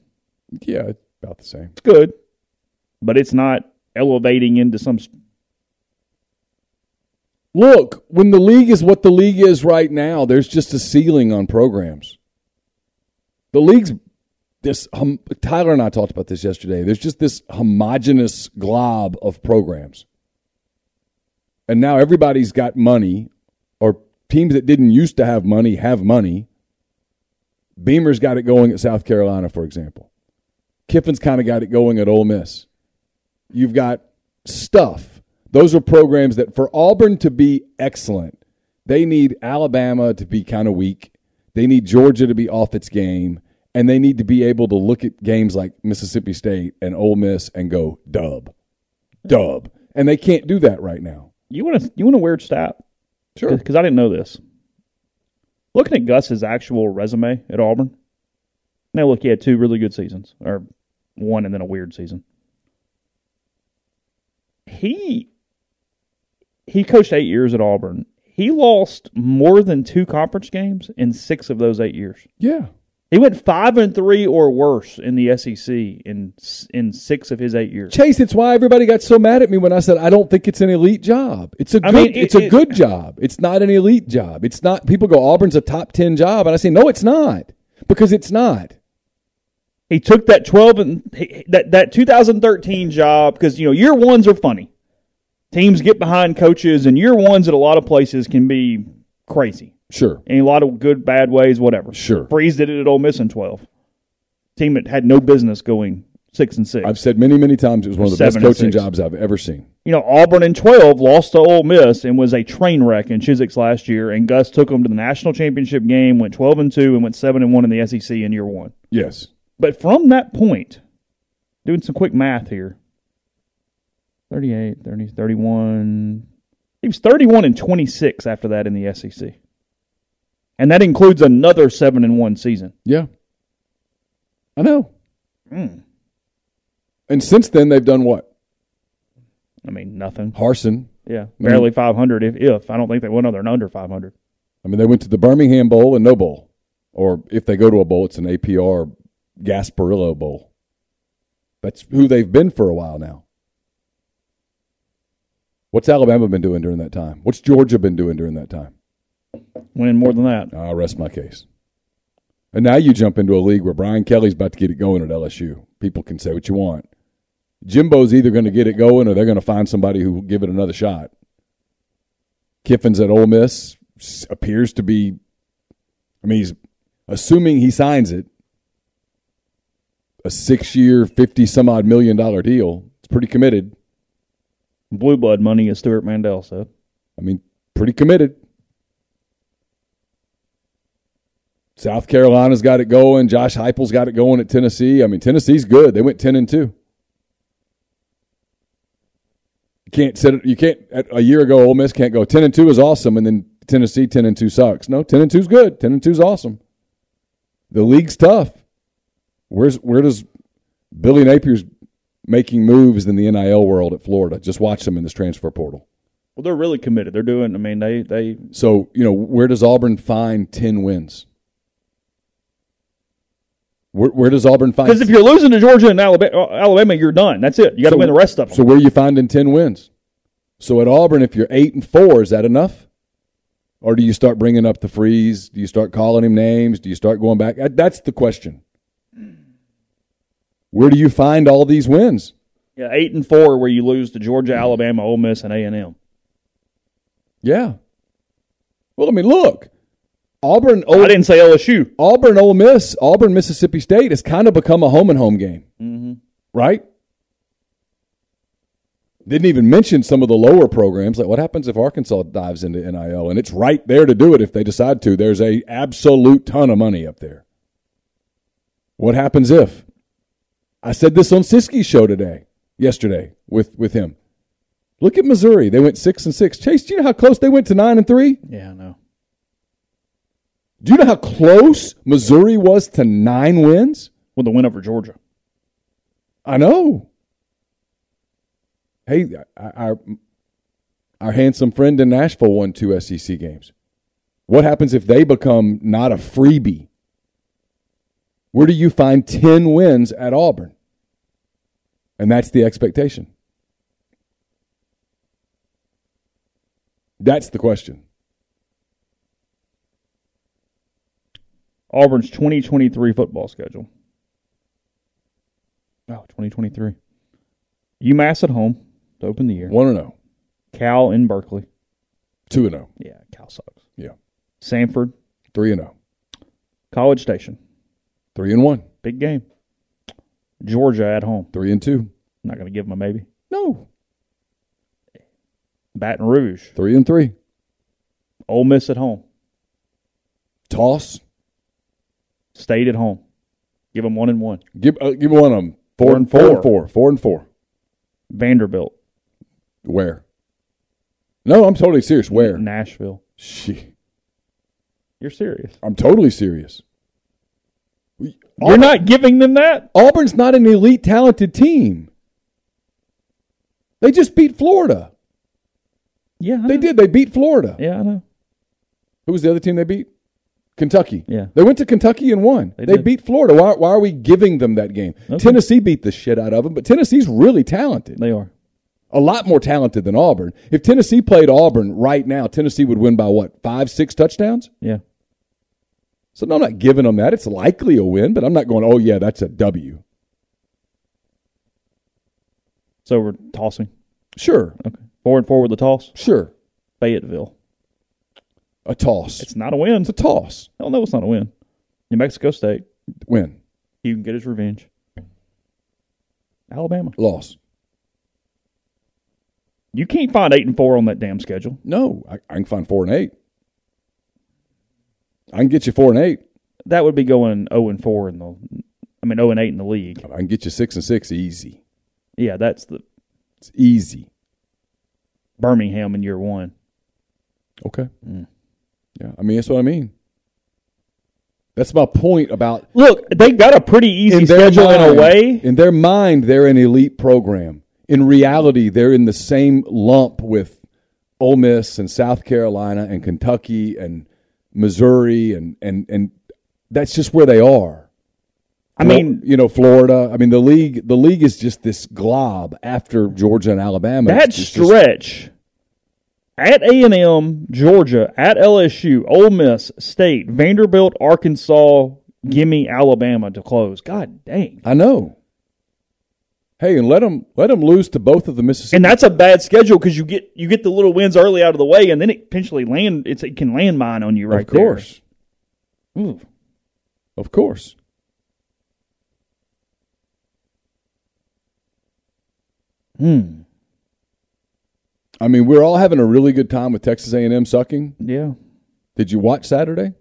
Yeah, about the same.
It's good, but it's not elevating into some.
Look, when the league is what the league is right now, there's just a ceiling on programs. The league's this. Um, Tyler and I talked about this yesterday. There's just this homogenous glob of programs, and now everybody's got money, or teams that didn't used to have money have money. Beamer's got it going at South Carolina, for example. Kiffin's kind of got it going at Ole Miss. You've got stuff. Those are programs that for Auburn to be excellent, they need Alabama to be kind of weak. They need Georgia to be off its game, and they need to be able to look at games like Mississippi State and Ole Miss and go dub, dub, and they can't do that right now.
You want to you want a weird stat?
Sure.
because I didn't know this. Looking at Gus's actual resume at Auburn, now look, he had two really good seasons, or one and then a weird season. He he coached eight years at Auburn. He lost more than two conference games in six of those eight years.
Yeah,
He went five and three or worse in the SEC in in six of his eight years.
Chase. It's why everybody got so mad at me when I said I don't think it's an elite job. It's a good.
mean, it-
it's a
it-
good job. It's not an elite job. It's not. People go Auburn's a top ten job, and I say no, it's not because it's not.
He took that twelve and he- that that 2013 job because you know year ones are funny. Teams get behind coaches, and year ones at a lot of places can be crazy
Sure,
in a lot of good, bad ways, whatever.
Sure.
Freeze did it at Ole Miss in 12. Team that had no business going six and 6
I've said many, many times it was one of the best coaching jobs I've ever seen.
you know, Auburn in 12 lost to Ole Miss and was a train wreck in Chizik's last year. And Gus took them to the national championship game, went 12 and 2, and went 7 and 1 in the SEC in year one.
Yes,
But from that point, doing some quick math here 38, 30, 31. He was 31 and 26 after that in the SEC. And that includes another 7 and 1 season.
yeah, I know.
Hmm.
And since then, they've done what?
I mean, nothing.
Harson.
Yeah, barely 500 if, if. I don't think they went other than under 500.
I mean, they went to the Birmingham Bowl and no bowl, or if they go to a bowl, it's an APR Gasparilla Bowl. That's who they've been for a while now. What's Alabama been doing during that time? What's Georgia been doing during that time?
Winning more than that.
I'll rest my case. And now you jump into a league where Brian Kelly's about to get it going at LSU. People can say what you want. Jimbo's either going to get it going or they're going to find somebody who will give it another shot. Kiffin's at Ole Miss appears to be, I mean, he's assuming he signs it, a six year, 50 some odd million dollar deal. It's pretty committed.
Blue blood money, as Stewart Mandel said.
I mean, pretty committed. South Carolina's got it going. Josh Heupel's got it going at Tennessee. I mean, Tennessee's good. They went ten and two. You can't sit. You can't. A year ago, Ole Miss can't go ten and two is awesome, and then Tennessee ten and two sucks. No, ten and two's good. Ten and two's awesome. The league's tough. Where's where does Billy Napier's making moves in the NIL world at Florida? Just watch them in this transfer portal.
Well, they're really committed. They're doing, I mean, they, they
So, you know, where does Auburn find 10 wins? Where, where does Auburn find
Because if you're losing to Georgia and Alabama, uh, Alabama, you're done. That's it. You got to
So-
win the rest of them.
So where are you finding 10 wins? So at Auburn, if you're eight and four, is that enough? Or do you start bringing up the freeze? Do you start calling him names? Do you start going back? Uh, that's the question. Where do you find all these wins?
Yeah, eight and four, where you lose to Georgia, Alabama, Ole Miss, and A and M.
Yeah. Well, I mean, look, Auburn,
I didn't say LSU.
Auburn, Ole Miss, Auburn, Mississippi State has kind of become a home and home game,
Mm-hmm.
right? Didn't even mention some of the lower programs. Like, what happens if Arkansas dives into NIL? And it's right there to do it if they decide to. There's a absolute ton of money up there. What happens if? I said this on Siski's show today, yesterday with with him. Look at Missouri. They went six and six. Chase, do you know how close they went to nine and three?
Yeah.
Do you know how close Missouri was to nine wins?
With the win over Georgia.
I know. Hey, our our handsome friend in Nashville won two SEC games. What happens if they become not a freebie? Where do you find 10 wins at Auburn? And that's the expectation. That's the question.
Auburn's 2023 football schedule. Oh, 2023. UMass at home to open the year.
1 and 0,
Cal in Berkeley.
2 and 0.
Yeah, Cal sucks.
Yeah.
Sanford,
3 and 0.
College Station.
3 and 1.
Big game. Georgia at home.
3 and 2.
Not going to give them a maybe.
No.
Baton Rouge.
3 and 3.
Ole Miss at home.
Toss.
State at home. Give them one and one.
Give uh, give one of them. Four,
Four and
four
four.
and four. Four and four.
Vanderbilt.
Where? No, I'm totally serious. Where?
Nashville.
She,
You're serious.
I'm totally serious. We-
You're
Auburn-
not giving them that?
Auburn's not an elite talented team. They just beat Florida.
Yeah, I
They did. They beat Florida.
Yeah, I know.
Who was the other team they beat? Kentucky.
Yeah.
They went to Kentucky and won.
They
They, beat Florida. Why, why are we giving them that game?
Okay.
Tennessee beat the shit out of them, but Tennessee's really talented.
They are.
a lot more talented than Auburn. If Tennessee played Auburn right now, Tennessee would win by what, five, six touchdowns?
Yeah.
So no, I'm not giving them that. It's likely a win, but I'm not going, oh, yeah, that's a W.
So we're tossing.
Sure,
Okay. Four and four with the toss.
sure.
Fayetteville.
A toss.
It's not a win.
It's a toss.
Hell no, it's not a win. New Mexico State.
Win.
He can get his revenge. Alabama.
Loss.
You can't find eight and four on that damn schedule.
No, I, I can find four and eight. I can get you four and eight.
That would be going zero and four in the. I mean zero and eight in the league.
I can get you six and six easy.
Yeah, that's the
It's easy.
Birmingham in year one.
Okay.
Mm.
Yeah, I mean, that's what I mean. That's my point about
Look, they got a pretty easy
in
schedule in a way.
In their mind, they're an elite program. In reality, they're in the same lump with Ole Miss and South Carolina and Kentucky and Missouri and and and that's just where they are.
I mean,
you know, Florida. I mean, the league. The league is just this glob after Georgia and Alabama.
that
It's just- just-
stretch at A and M, Georgia, at LSU, Ole Miss, State, Vanderbilt, Arkansas, gimme Alabama to close. God dang.
I know. Hey, and let them let them lose to both of the Mississippi.
And that's a bad schedule because you get you get the little wins early out of the way, and then it potentially land it's, it can landmine on you right there.
of course,
there. Ooh.
of course.
Hmm.
I mean, we're all having a really good time with Texas A&M sucking.
Yeah.
Did you watch Saturday?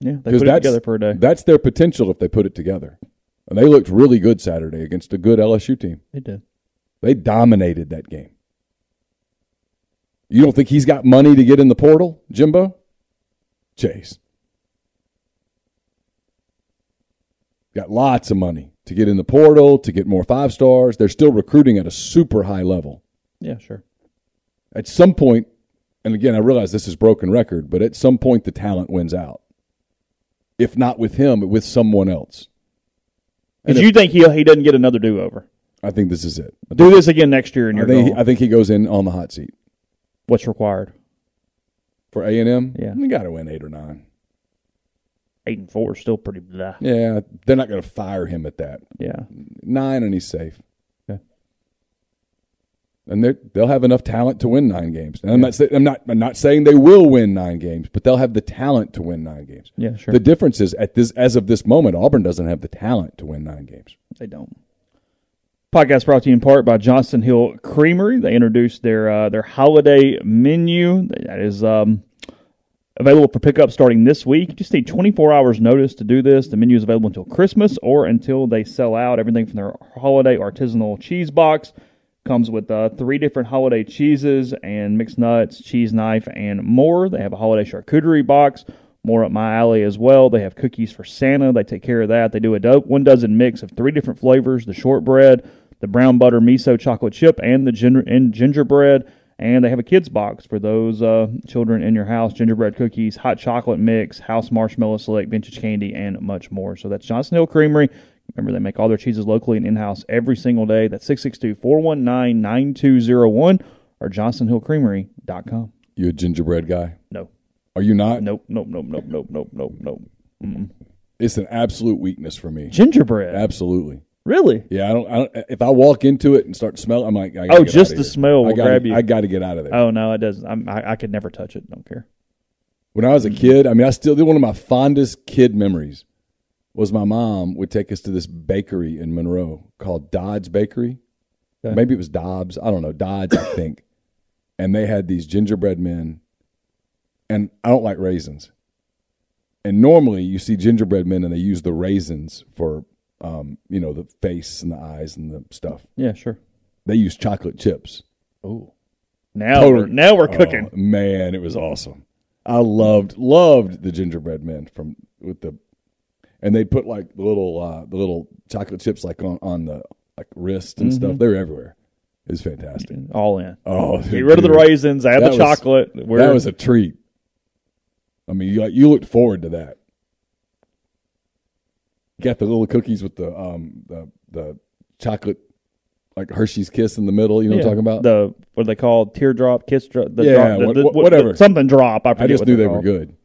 Yeah. They put it together for a day.
that's their potential if they put it together. And they looked really good Saturday against a good LSU team.
They did.
They dominated that game. You don't think he's got money to get in the portal, Jimbo? Chase. Got lots of money to get in the portal, to get more five stars. They're still recruiting at a super high level.
Yeah, sure.
At some point, and again, I realize this is broken record, but at some point the talent wins out. If not with him, with someone else.
Because you think he he doesn't get another do over.
I think this is it.
Do this again next year, and
I
you're
think, he. I think he goes in on the hot seat
What's required?
for A and M.
Yeah.
you got to win eight or nine.
Eight and four is still pretty blah.
Yeah, they're not going to fire him at that
Yeah.
nine, and he's safe. And they they'll have enough talent to win nine games. And I'm not say, I'm not I'm not saying they will win nine games, but they'll have the talent to win nine games.
Yeah, sure.
The difference is at this as of this moment, Auburn doesn't have the talent to win nine games.
They don't. Podcast brought to you in part by Johnson Hill Creamery. They introduced their uh, their holiday menu that is um, available for pickup starting this week. You just need 24 hours notice to do this. The menu is available until Christmas or until they sell out. Everything from their holiday artisanal cheese box comes with uh, three different holiday cheeses and mixed nuts, cheese knife, and more. They have a holiday charcuterie box. More up my alley as well. They have cookies for Santa. They take care of that. They do a do- one dozen mix of three different flavors: the shortbread, the brown butter miso chocolate chip, and the ginger and gingerbread. And they have a kids box for those uh, children in your house: gingerbread cookies, hot chocolate mix, house marshmallow select, vintage candy, and much more. So that's Johnson Hill Creamery. Remember, they make all their cheeses locally and in house every single day. That's 662 419 9201 or johnsonhillcreamery.com.
You a gingerbread guy?
No.
Are you not?
Nope, nope, nope, nope, nope, nope, nope, nope.
It's an absolute weakness for me.
Gingerbread.
Absolutely.
Really?
Yeah, I don't. I don't if I walk into it and start smelling, I'm like, I gotta
Oh,
get
just the
here.
smell will
I gotta,
grab you.
I got to get out of there.
Oh no, it doesn't. I'm, I I could never touch it. Don't care.
When I was a kid, I mean, I still did one of my fondest kid memories was my mom would take us to this bakery in Monroe called Dodd's Bakery.
Okay.
Maybe it was Dobbs. I don't know. Dodd's, I think. And they had these gingerbread men, and I don't like raisins. And normally you see gingerbread men and they use the raisins for, um, you know, the face and the eyes and the stuff.
Yeah, sure.
They use chocolate chips.
Oh, now we're now we're cooking.
Oh, man, it was awesome. I loved loved the gingerbread men from with the, and they put like the little uh, the little chocolate chips like on on the like wrist and
Mm-hmm.
stuff. They were everywhere. It was fantastic.
All in.
Oh,
Get rid of the
dude.
raisins. Add
That
the
was-
chocolate. We're,
That was a treat. I mean, you you looked forward to that. Got the little cookies with the um the the chocolate like Hershey's Kiss in the middle. You know
yeah,
what I'm talking about?
the what are they called? Teardrop, kiss drop. The
Yeah,
drop, the-
what-
the-
what-
what-
whatever.
something drop. I,
I just knew they were good.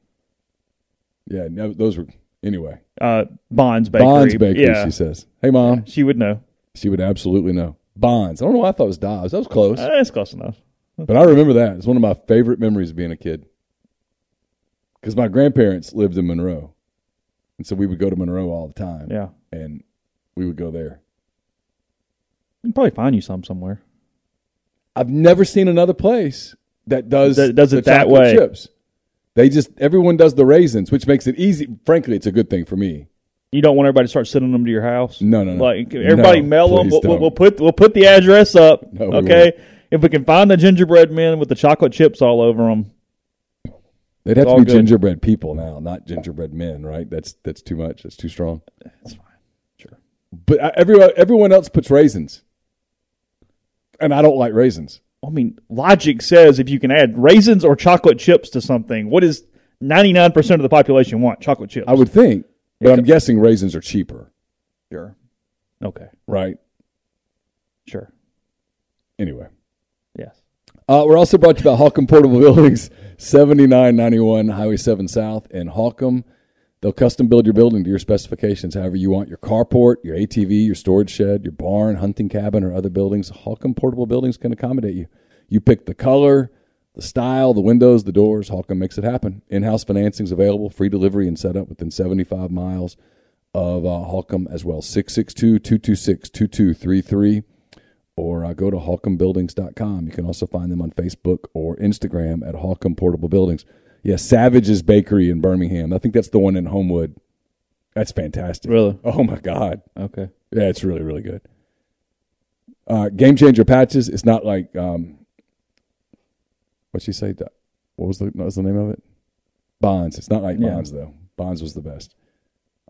Yeah, no, those were anyway.
Uh, Bonds Bakery.
Bonds Bakery,
Yeah,
she says. Hey, mom.
she would know.
She would absolutely know. Bonds. I don't know why I thought it was Dobbs. That was close.
Uh, it's close enough.
But I remember that. It's one of my favorite memories of being a kid. Because my grandparents lived in Monroe. And so we would go to Monroe all the time.
Yeah,
And we would go there.
you can probably find you some somewhere.
I've never seen another place that does,
That does it that way.
chips. They just, everyone does the raisins, which makes it easy. Frankly, it's a good thing for me.
You don't want everybody to start sending them to your house.
No, no, no.
Like everybody
No,
mail them. We'll, we'll, put we'll put the address up.
No, we
okay. If we can find the gingerbread men with the chocolate chips all over them,
They'd have to be
good.
gingerbread people now, not gingerbread men, right? That's that's too much. That's too strong.
that's fine. Sure.
But uh, everyone everyone else puts raisins, and I don't like raisins.
I mean, logic says if you can add raisins or chocolate chips to something, what is ninety nine percent of the population want? Chocolate chips.
I would think, but I'm guessing raisins are cheaper,
Sure. Okay.
right?
Sure.
Anyway,
Yes.
uh, we're also brought to you by Holcomb Portable Buildings, seventy nine ninety one Highway seven South in Holcomb. They'll custom build your building to your specifications, however you want your carport, your ATV, your storage shed, your barn, hunting cabin, or other buildings. Holcomb Portable Buildings can accommodate you. You pick the color, the style, the windows, the doors. Holcomb makes it happen. In-house financing is available, free delivery and setup within 75 miles of uh, Holcomb as well. 662-226-2233 or uh, go to holcombbuildings.com. You can also find them on Facebook or Instagram at Holcomb Portable Buildings. Yeah, Savage's Bakery in Birmingham. I think that's the one in Homewood. That's fantastic.
Really?
Oh my God.
Okay.
Yeah, it's really, really good. Uh, Game Changer patches. It's not like um, what'd she say? What was the what was the name of it? Bonds. It's not like
Yeah.
Bonds though. Bonds was the best.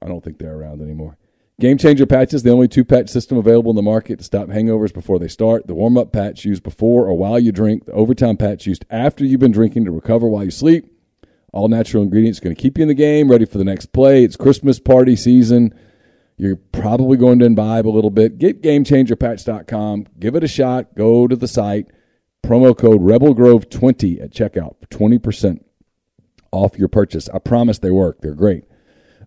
I don't think they're around anymore. Game Changer patches, the only two patch system available in the market to stop hangovers before they start. The warm up patch used before or while you drink. The overtime patch used after you've been drinking to recover while you sleep. All natural ingredients going to keep you in the game, ready for the next play. It's Christmas party season. You're probably going to imbibe a little bit. Get GameChangerPatch.com. Give it a shot. Go to the site. Promo code Rebel Grove 20 at checkout for 20% off your purchase. I promise they work. They're great.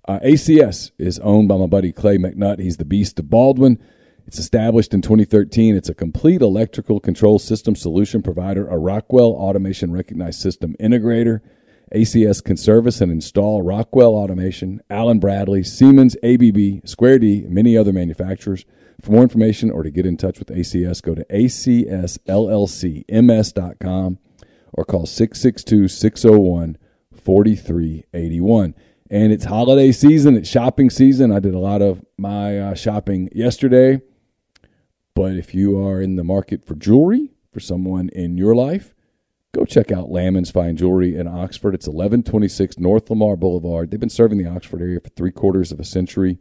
Uh, ACS is owned by my buddy Clay McNutt. He's the beast of Baldwin. It's established in 2013. It's a complete electrical control system solution provider, a Rockwell Automation Recognized System Integrator. ACS can service and install Rockwell Automation, Allen Bradley, Siemens, ABB, Square D, and many other manufacturers. For more information or to get in touch with ACS, go to acsllcms.com or call 662 601 4381. And it's holiday season, it's shopping season. I did a lot of my uh, shopping yesterday. But if you are in the market for jewelry for someone in your life, go check out Lammons Fine Jewelry in Oxford. It's 1126 North Lamar Boulevard. They've been serving the Oxford area for three quarters of a century.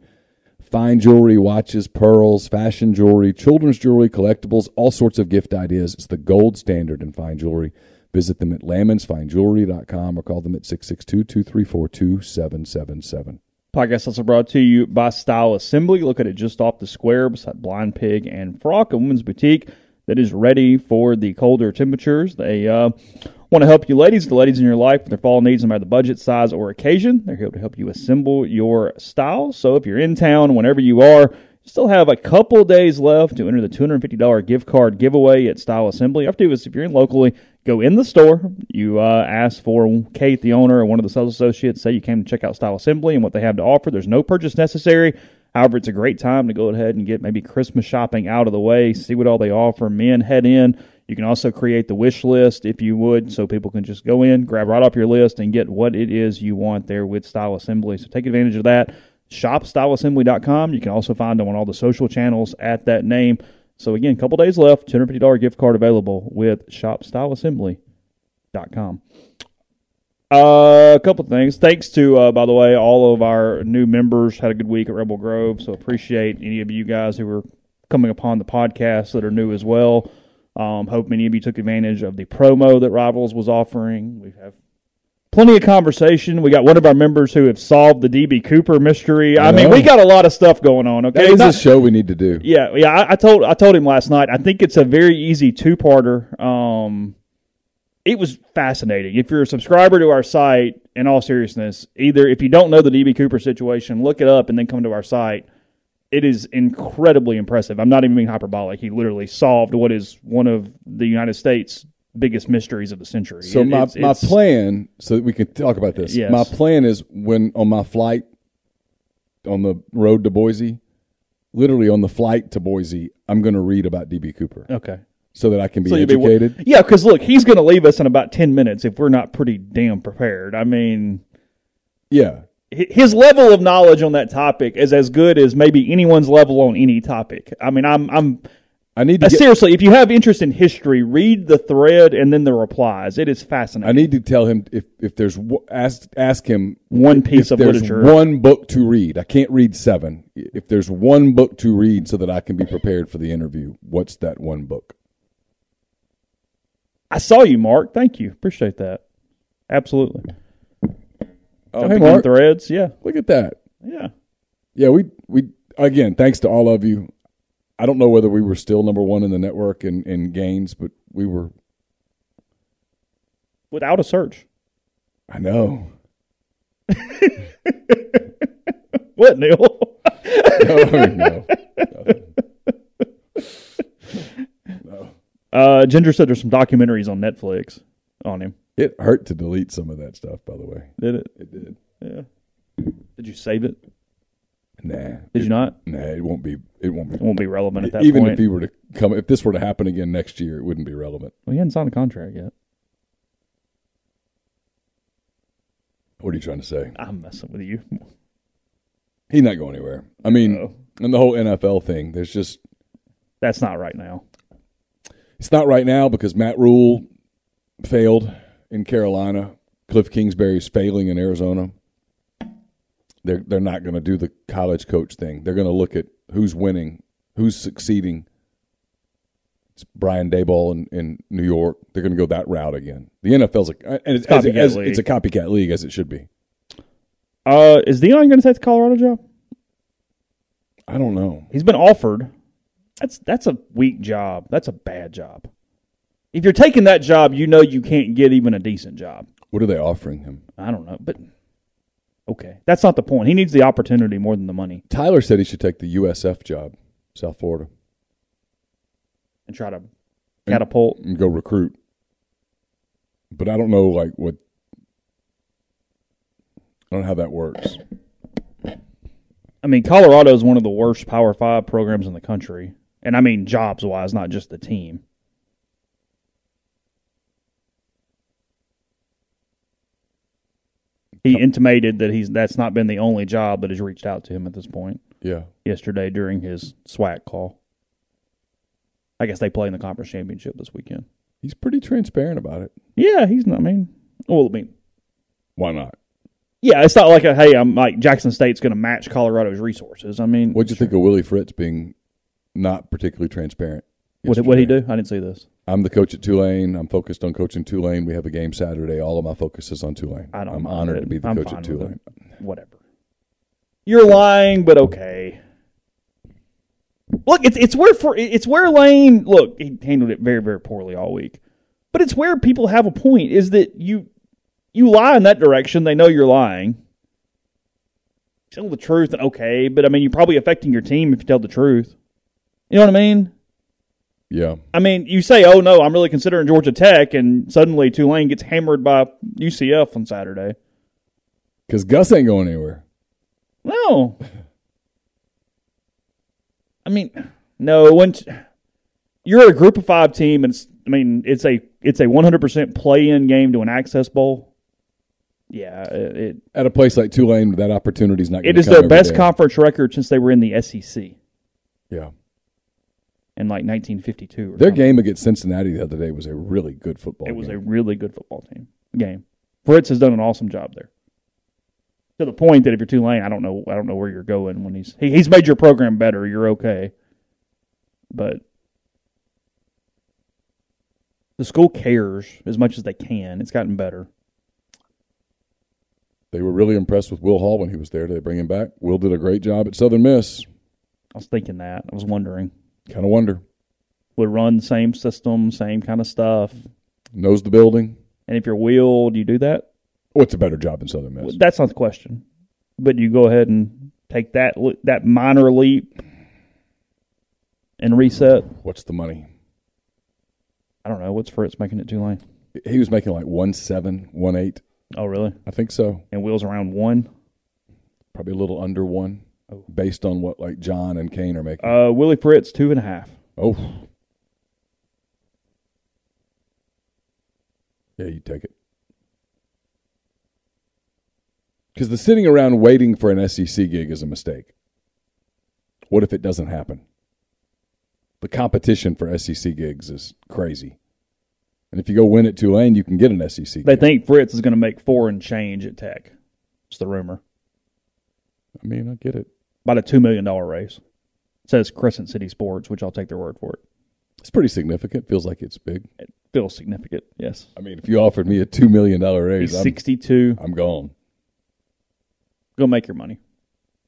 Fine jewelry, watches, pearls, fashion jewelry, children's jewelry, collectibles, all sorts of gift ideas. It's the gold standard in fine jewelry. Visit them at lammonsfinejewelry.com or call them at 662 234 2777.
Podcast also brought to you by Style Assembly. Look at it just off the square beside Blind Pig and Frock, a women's boutique that is ready for the colder temperatures. They uh, want to help you, ladies, the ladies in your life, with their fall needs, no matter the budget, size, or occasion. They're here to help you assemble your style. So if you're in town, whenever you are, you still have a couple days left to enter the $250 gift card giveaway at Style Assembly. You have to do is, if you're in locally, go in the store. You uh, ask for Kate, the owner, or one of the sales associates. Say you came to check out Style Assembly and what they have to offer. There's no purchase necessary. However, it's a great time to go ahead and get maybe Christmas shopping out of the way, see what all they offer. Men head in. You can also create the wish list if you would, so people can just go in, grab right off your list, and get what it is you want there with Style Assembly. So take advantage of that. ShopStyleAssembly.com. You can also find them on all the social channels at that name. So again, a couple days left. $250 gift card available with ShopStyleAssembly.com. Uh, a couple things. Thanks to, uh, by the way, all of our new members. Had a good week at Rebel Grove. So appreciate any of you guys who are coming upon the podcast that are new as well. Um, hope many of you took advantage of the promo that Rivals was offering. We have plenty of conversation. We got one of our members who have solved the DB Cooper mystery. I mean, we got a lot of stuff going on. Okay,
That is
Not-
a show we need to do.
yeah, yeah. I, I told I told him last night. I think it's a very easy two parter. Um, it was fascinating. If you're a subscriber to our site, in all seriousness, either if you don't know the DB Cooper situation, look it up and then come to our site. It is incredibly impressive. I'm not even being hyperbolic. He literally solved what is one of the United States' biggest mysteries of the century.
So
It-
my,
it's-
my
it's-
plan, so that we can talk about this.
Yes.
My plan is when on my flight on the road to Boise, literally on the flight to Boise, I'm going to read about DB Cooper
Okay.
So that I can be
So you'll be-
educated.
yeah, because look, he's going to leave us in about ten minutes if we're not pretty damn prepared. I mean,
yeah,
his level of knowledge on that topic is as good as maybe anyone's level on any topic. I mean, I'm, I'm
I need to
uh,
get,
seriously. If you have interest in history, read the thread and then the replies. It is fascinating.
I need to tell him if if there's ask ask him
One piece of
there's
literature.
one book to read. I can't read seven. If there's one book to read so that I can be prepared for the interview, what's that one book?
I saw you, Mark. Thank you. Appreciate that. Absolutely.
Oh, hey Mark,
threads. Yeah,
look at that.
yeah.
Yeah, we we again, thanks to all of you. I don't know whether we were still number one in the network in, in gains, but we were.
Without a search.
I know.
What, Neil?
No, no.
uh, Ginger said there's some documentaries on Netflix on him.
It hurt to delete some of that stuff. By the way,
Did it?
it did.
Yeah. Did you save it?
Nah,
Did you not?
nah. It won't be. It won't be.
It won't be relevant at that
Even
point.
if he were to come, if this were to happen again next year, it wouldn't be relevant.
well, he hadn't signed a contract yet.
What are you trying to say?
I'm messing with you.
He's not going anywhere. I mean,
Oh.
and the whole NFL thing. There's just
That's not right now.
It's not right now because Matt Rhule failed in Carolina. Cliff Kingsbury's failing in Arizona. They're they're not going to do the college coach thing. They're going to look at who's winning, who's succeeding. It's Brian Daboll in, in New York. They're going to go that route again. The NFL's a and it's, as,
Copycat
as-
league.
it's a copycat league as it should be.
Uh, is Deion going to take the Colorado job?
I don't know.
He's been offered. That's that's a weak job. That's a bad job. If you're taking that job, you know you can't get even a decent job.
What are they offering him?
I don't know, but okay, that's not the point. He needs the opportunity more than the money,
Tyler said he should take the USF job, South Florida,
and try to catapult.
and go recruit. But I don't know, like what. I don't know how that works.
I mean, Colorado is one of the worst Power Five programs in the country, and I mean jobs wise, not just the team. He intimated that he's that's not been the only job that has reached out to him at this point.
Yeah,
Yesterday during his SWAC call, I guess they play in the conference championship this weekend.
he's pretty transparent about it.
Yeah, he's not. I mean, well, I mean,
Why not?
yeah, it's not like a hey, I'm like Jackson State's going to match Colorado's resources. I mean,
What'd you think of Willie Fritz being not particularly transparent?
What what he do? I didn't see this.
I'm the coach at Tulane. I'm focused on coaching Tulane. We have a game Saturday. All of my focus is on Tulane.
I don't.
I'm honored
it.
to be the
I'm
coach at Tulane.
Whatever. You're lying, but okay. Look, it's it's where for it's where Lane. Look, he handled it very very poorly all week, but it's where people have a point. Is that you you lie in that direction? They know you're lying. Tell the truth, and okay, but I mean, you're probably affecting your team if you tell the truth. You know what I mean?
Yeah,
I mean, you say, "Oh no, I'm really considering Georgia Tech," and suddenly Tulane gets hammered by UCF on Saturday.
because Gus ain't going anywhere.
No. I mean, no. Once you're a group of five team, and it's, I mean, it's a it's a 100 percent play in game to an access bowl. Yeah, it it,
At a place like Tulane, that opportunity's not.
it is their best
day.
conference record since they were in the SEC
Yeah,
in like 1952. Or
their
something.
game against Cincinnati the other day was a really good football.
It was a really good football team game. Fritz has done an awesome job there. To the point that if you're Tulane, I don't know, I don't know where you're going when he's he, he's made your program better. You're okay, but the school cares as much as they can. It's gotten better.
They were really impressed with Will Hall when he was there. Did they bring him back? Will did a great job at Southern Miss.
I was thinking that. I was wondering
Kind of wonder.
would run the same system, same kind of stuff.
Knows the building.
And if you're wheeled, you do that?
What's a better job in Southern Miss?
That's not the question. But you go ahead and take that that minor leap and reset.
What's the money?
I don't know what's Fritz making at Tulane.
He was making like one seven, one eight.
Oh, really?
I think so.
And wheels around one.
Probably a little under one,
Oh.
based on what like John and Kane are making.
Uh, Willie Fritz two and a half.
oh, yeah, you take it. Because the sitting around waiting for an SEC gig is a mistake. What if it doesn't happen? The competition for SEC gigs is crazy. And if you go win at Tulane, you can get an SEC
They
gig.
think Fritz is going to make four and change at Tech. It's the rumor.
I mean, I get it.
About a two million dollar raise. It says Crescent City Sports, which I'll take their word for it.
It's pretty significant. Feels like it's big.
It feels significant. Yes.
I mean, if you offered me a $2 million raise,
He's
I'm,
sixty two.
I'm gone.
Go make your money.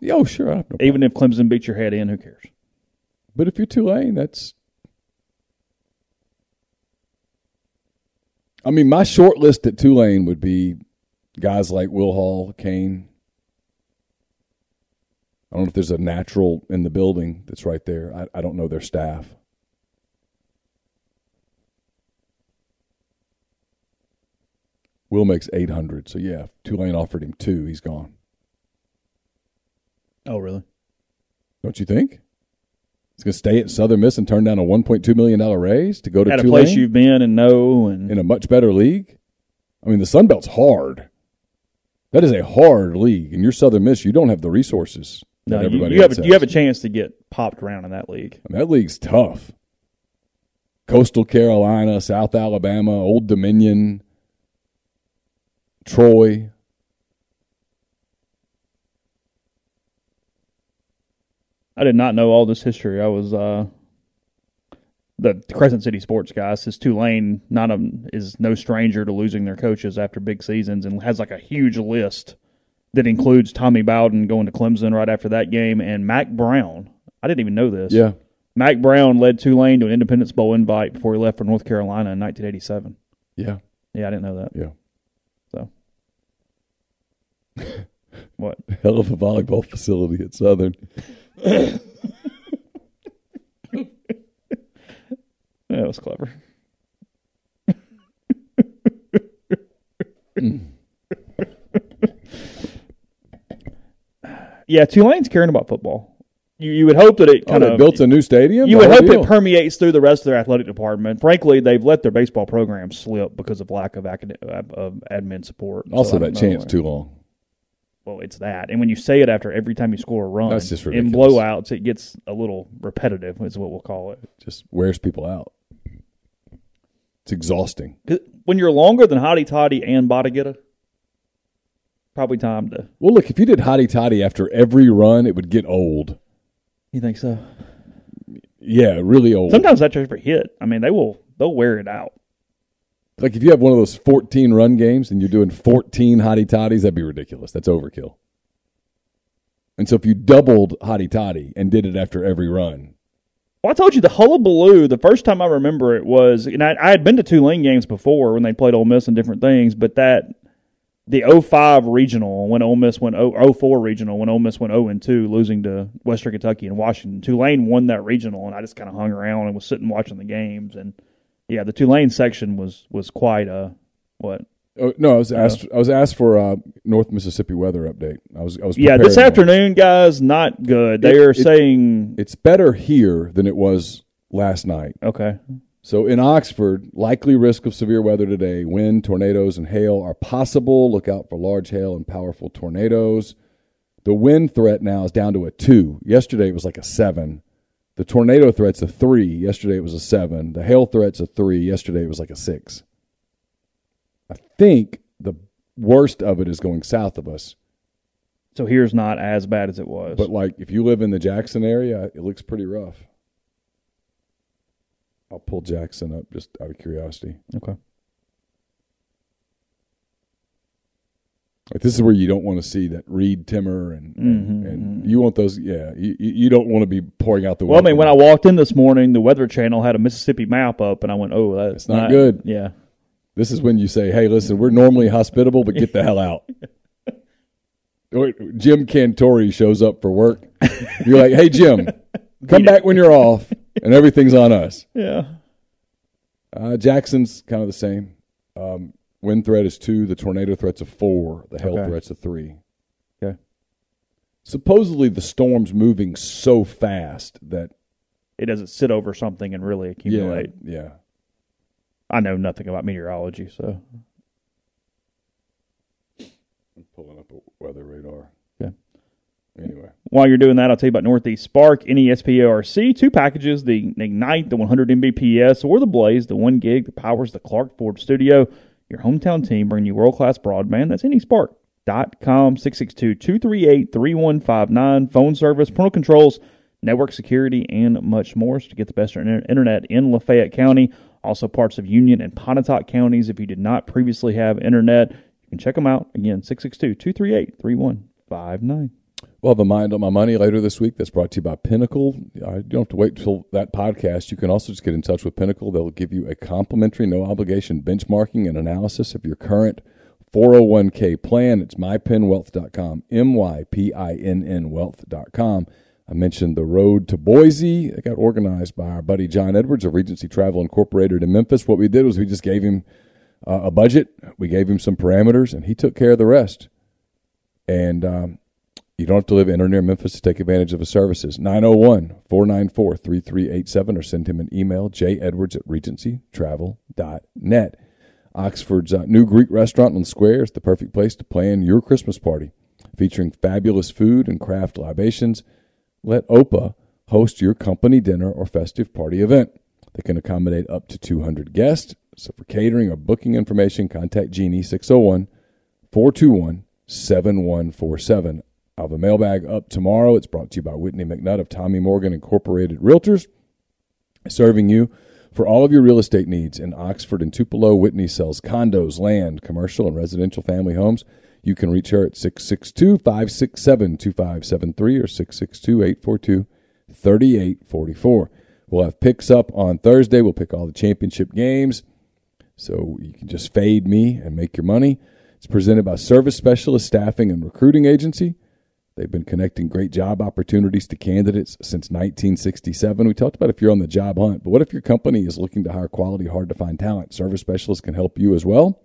Yeah, Oh, sure. No.
Even if Clemson beats your head in, who cares?
But if you're Tulane, that's. I mean, my short list at Tulane would be guys like Will Hall, Kane. I don't know if there's a natural in the building that's right there. I, I don't know their staff. Will makes 800. So, yeah, Tulane offered him two, he's gone.
Oh, really?
Don't you think? He's going to stay at Southern Miss and turn down a $1.2 million raise to go to
At a place you've been and know, and
in a much better league? I mean, the Sun Belt's hard. That is a hard league. And you're Southern Miss, you don't have the resources
no, you, you have a, you have a chance to get popped around in that league.
I mean, that league's tough. Coastal Carolina, South Alabama, Old Dominion, Troy.
I did not know all this history. I was uh, the Crescent City Sports guy says Tulane not a, is no stranger to losing their coaches after big seasons and has like a huge list that includes Tommy Bowden going to Clemson right after that game and Mack Brown I didn't even know this.
Yeah.
Mack Brown led Tulane to an Independence Bowl invite before he left for North Carolina in 1987.
Yeah.
Yeah, I didn't know that.
Yeah.
So, what?
Hell of a volleyball facility at Southern.
That was clever. Mm. Yeah, Tulane's caring about football. You, you would hope that it
Oh,
kind
they
of
built a new stadium.
You would hope
deal.
it permeates through the rest of their athletic department. Frankly, they've let their baseball program slip because of lack of, acad- uh, of admin support.
Also,
don't
that chance too long.
Well, it's that, and when you say it after every time you score a run,
That's just
in blowouts, it gets a little repetitive. Is what we'll call it.
Just wears people out. It's exhausting.
When you're longer than Hotty Toddy and Botagetta, probably time to.
Well, look, if you did hotty toddy after every run, it would get old.
You think so?
Yeah, really old.
Sometimes that's every hit. I mean, they will they'll wear it out.
Like if you have one of those 14 run games and you're doing 14 hotty toddies, that'd be ridiculous. That's overkill. And so if you doubled hotty toddy and did it after every run,
Well, I told you the hullabaloo. The first time I remember it was, and I, I had been to Tulane games before when they played Ole Miss and different things, but that the 05 regional when Ole Miss went 0, 04 regional when Ole Miss went 0 and 2, losing to Western Kentucky and Washington. Tulane won that regional, and I just kind of hung around and was sitting watching the games. And yeah, the Tulane section was was quite a what?
oh, no, I was asked. I was asked for a North Mississippi weather update. I was. I was.
Yeah, this afternoon, guys, not good. They
It-
are
it-
saying
It's better here than it was last night.
okay.
So in Oxford, likely risk of severe weather today. Wind, tornadoes, and hail are possible. Look out for large hail and powerful tornadoes. The wind threat now is down to a two. Yesterday it was like a seven. The tornado threat's a three. Yesterday it was a seven. The hail threat's a three. Yesterday it was like a six. I think the worst of it is going south of us.
So here's not as bad as it was.
But like if you live in the Jackson area, it looks pretty rough. I'll pull Jackson up just out of curiosity.
okay.
Like this is where you don't want to see that Reed Timmer and and,
Mhm,
and you want those. Yeah, you, you don't want to be pouring out the.
Well, I mean, when I walked in this morning, the Weather Channel had a Mississippi map up, and I went, "Oh, that's
It's not good.
Yeah,
this is when you say, "Hey, listen, we're normally hospitable, but get the hell out." Or Jim Cantore shows up for work. You're like, "Hey, Jim, come back when you're off, and everything's on us."
yeah.
Uh, Jackson's kind of the same. Um, wind threat is two. The tornado threat's a four. The hail
Okay.
threat's a three.
Okay.
Supposedly, the storm's moving so fast that
It doesn't sit over something and really accumulate.
yeah, yeah.
I know nothing about meteorology, so
I'm pulling up a weather radar.
Okay.
Anyway,
while you're doing that, I'll tell you about Northeast Spark, NESPARC, two packages, the Ignite, the 100 Mbps, or the Blaze, the 1 gig that powers the Clark Ford studio. Your hometown team bringing you world-class broadband. That's AnySpark.com, 662-238-3159, phone service, parental controls, network security, and much more. So to get the best internet in Lafayette County, also parts of Union and Pontotoc counties. If you did not previously have internet, you can check them out. Again, 662-238-3159.
We'll have a mind on my money later this week. That's brought to you by Pinnacle. You don't have to wait till that podcast. You can also just get in touch with Pinnacle. They'll give you a complimentary, no obligation benchmarking and analysis of your current 401k plan. It's mypinnwealth.com, M Y P I N N wealth.com. I mentioned the road to Boise. It got organized by our buddy John Edwards of Regency Travel Incorporated in Memphis. What we did was we just gave him uh, a budget, we gave him some parameters, and he took care of the rest. And um, you don't have to live in or near Memphis to take advantage of his services. 901 494 3387 or send him an email, jedwards at regencytravel.net. Oxford's uh, new Greek restaurant on the square is the perfect place to plan your Christmas party. Featuring fabulous food and craft libations, let OPA host your company dinner or festive party event. They can accommodate up to 200 guests. So for catering or booking information, contact Jeannie 601 421 7147. I'll have a mailbag up tomorrow. It's brought to you by Whitney McNutt of Tommy Morgan Incorporated Realtors, serving you for all of your real estate needs in Oxford and Tupelo. Whitney sells condos, land, commercial, and residential family homes. You can reach her at 662 567 2573 or 662 842 3844. We'll have picks up on Thursday. We'll pick all the championship games. So you can just fade me and make your money. It's presented by Service Specialist Staffing and Recruiting Agency. They've been connecting great job opportunities to candidates since 1967. We talked about if you're on the job hunt, but what if your company is looking to hire quality, hard to find talent? Service Specialists can help you as well.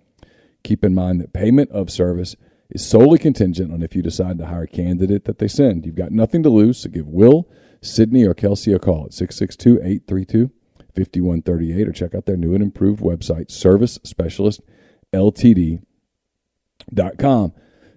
Keep in mind that payment of service is solely contingent on if you decide to hire a candidate that they send. You've got nothing to lose, so give Will, Sydney, or Kelsey a call at 662 832 5138 or check out their new and improved website, servicespecialistltd.com.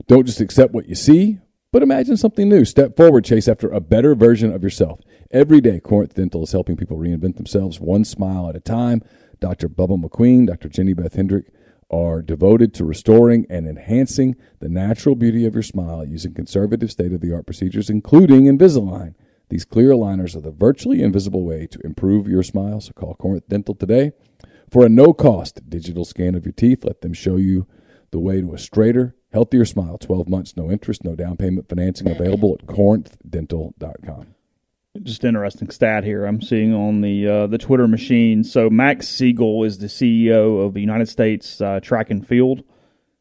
Don't just accept what you see, but imagine something new. Step forward, chase after a better version of yourself. Every day, Corinth Dental is helping people reinvent themselves one smile at a time. Dr. Bubba McQueen, Dr. Jenny Beth Hendrick are devoted to restoring and enhancing the natural beauty of your smile using conservative state of the art procedures, including Invisalign. These clear aligners are the virtually invisible way to improve your smile. So call Corinth Dental today for a no cost digital scan of your teeth. Let them show you the way to a straighter, healthier smile. 12 months, no interest, no down payment financing available at corinthdental.com.
Just interesting stat here I'm seeing on the uh, the Twitter machine. So Max Siegel is the CEO of the United States uh, Track and Field,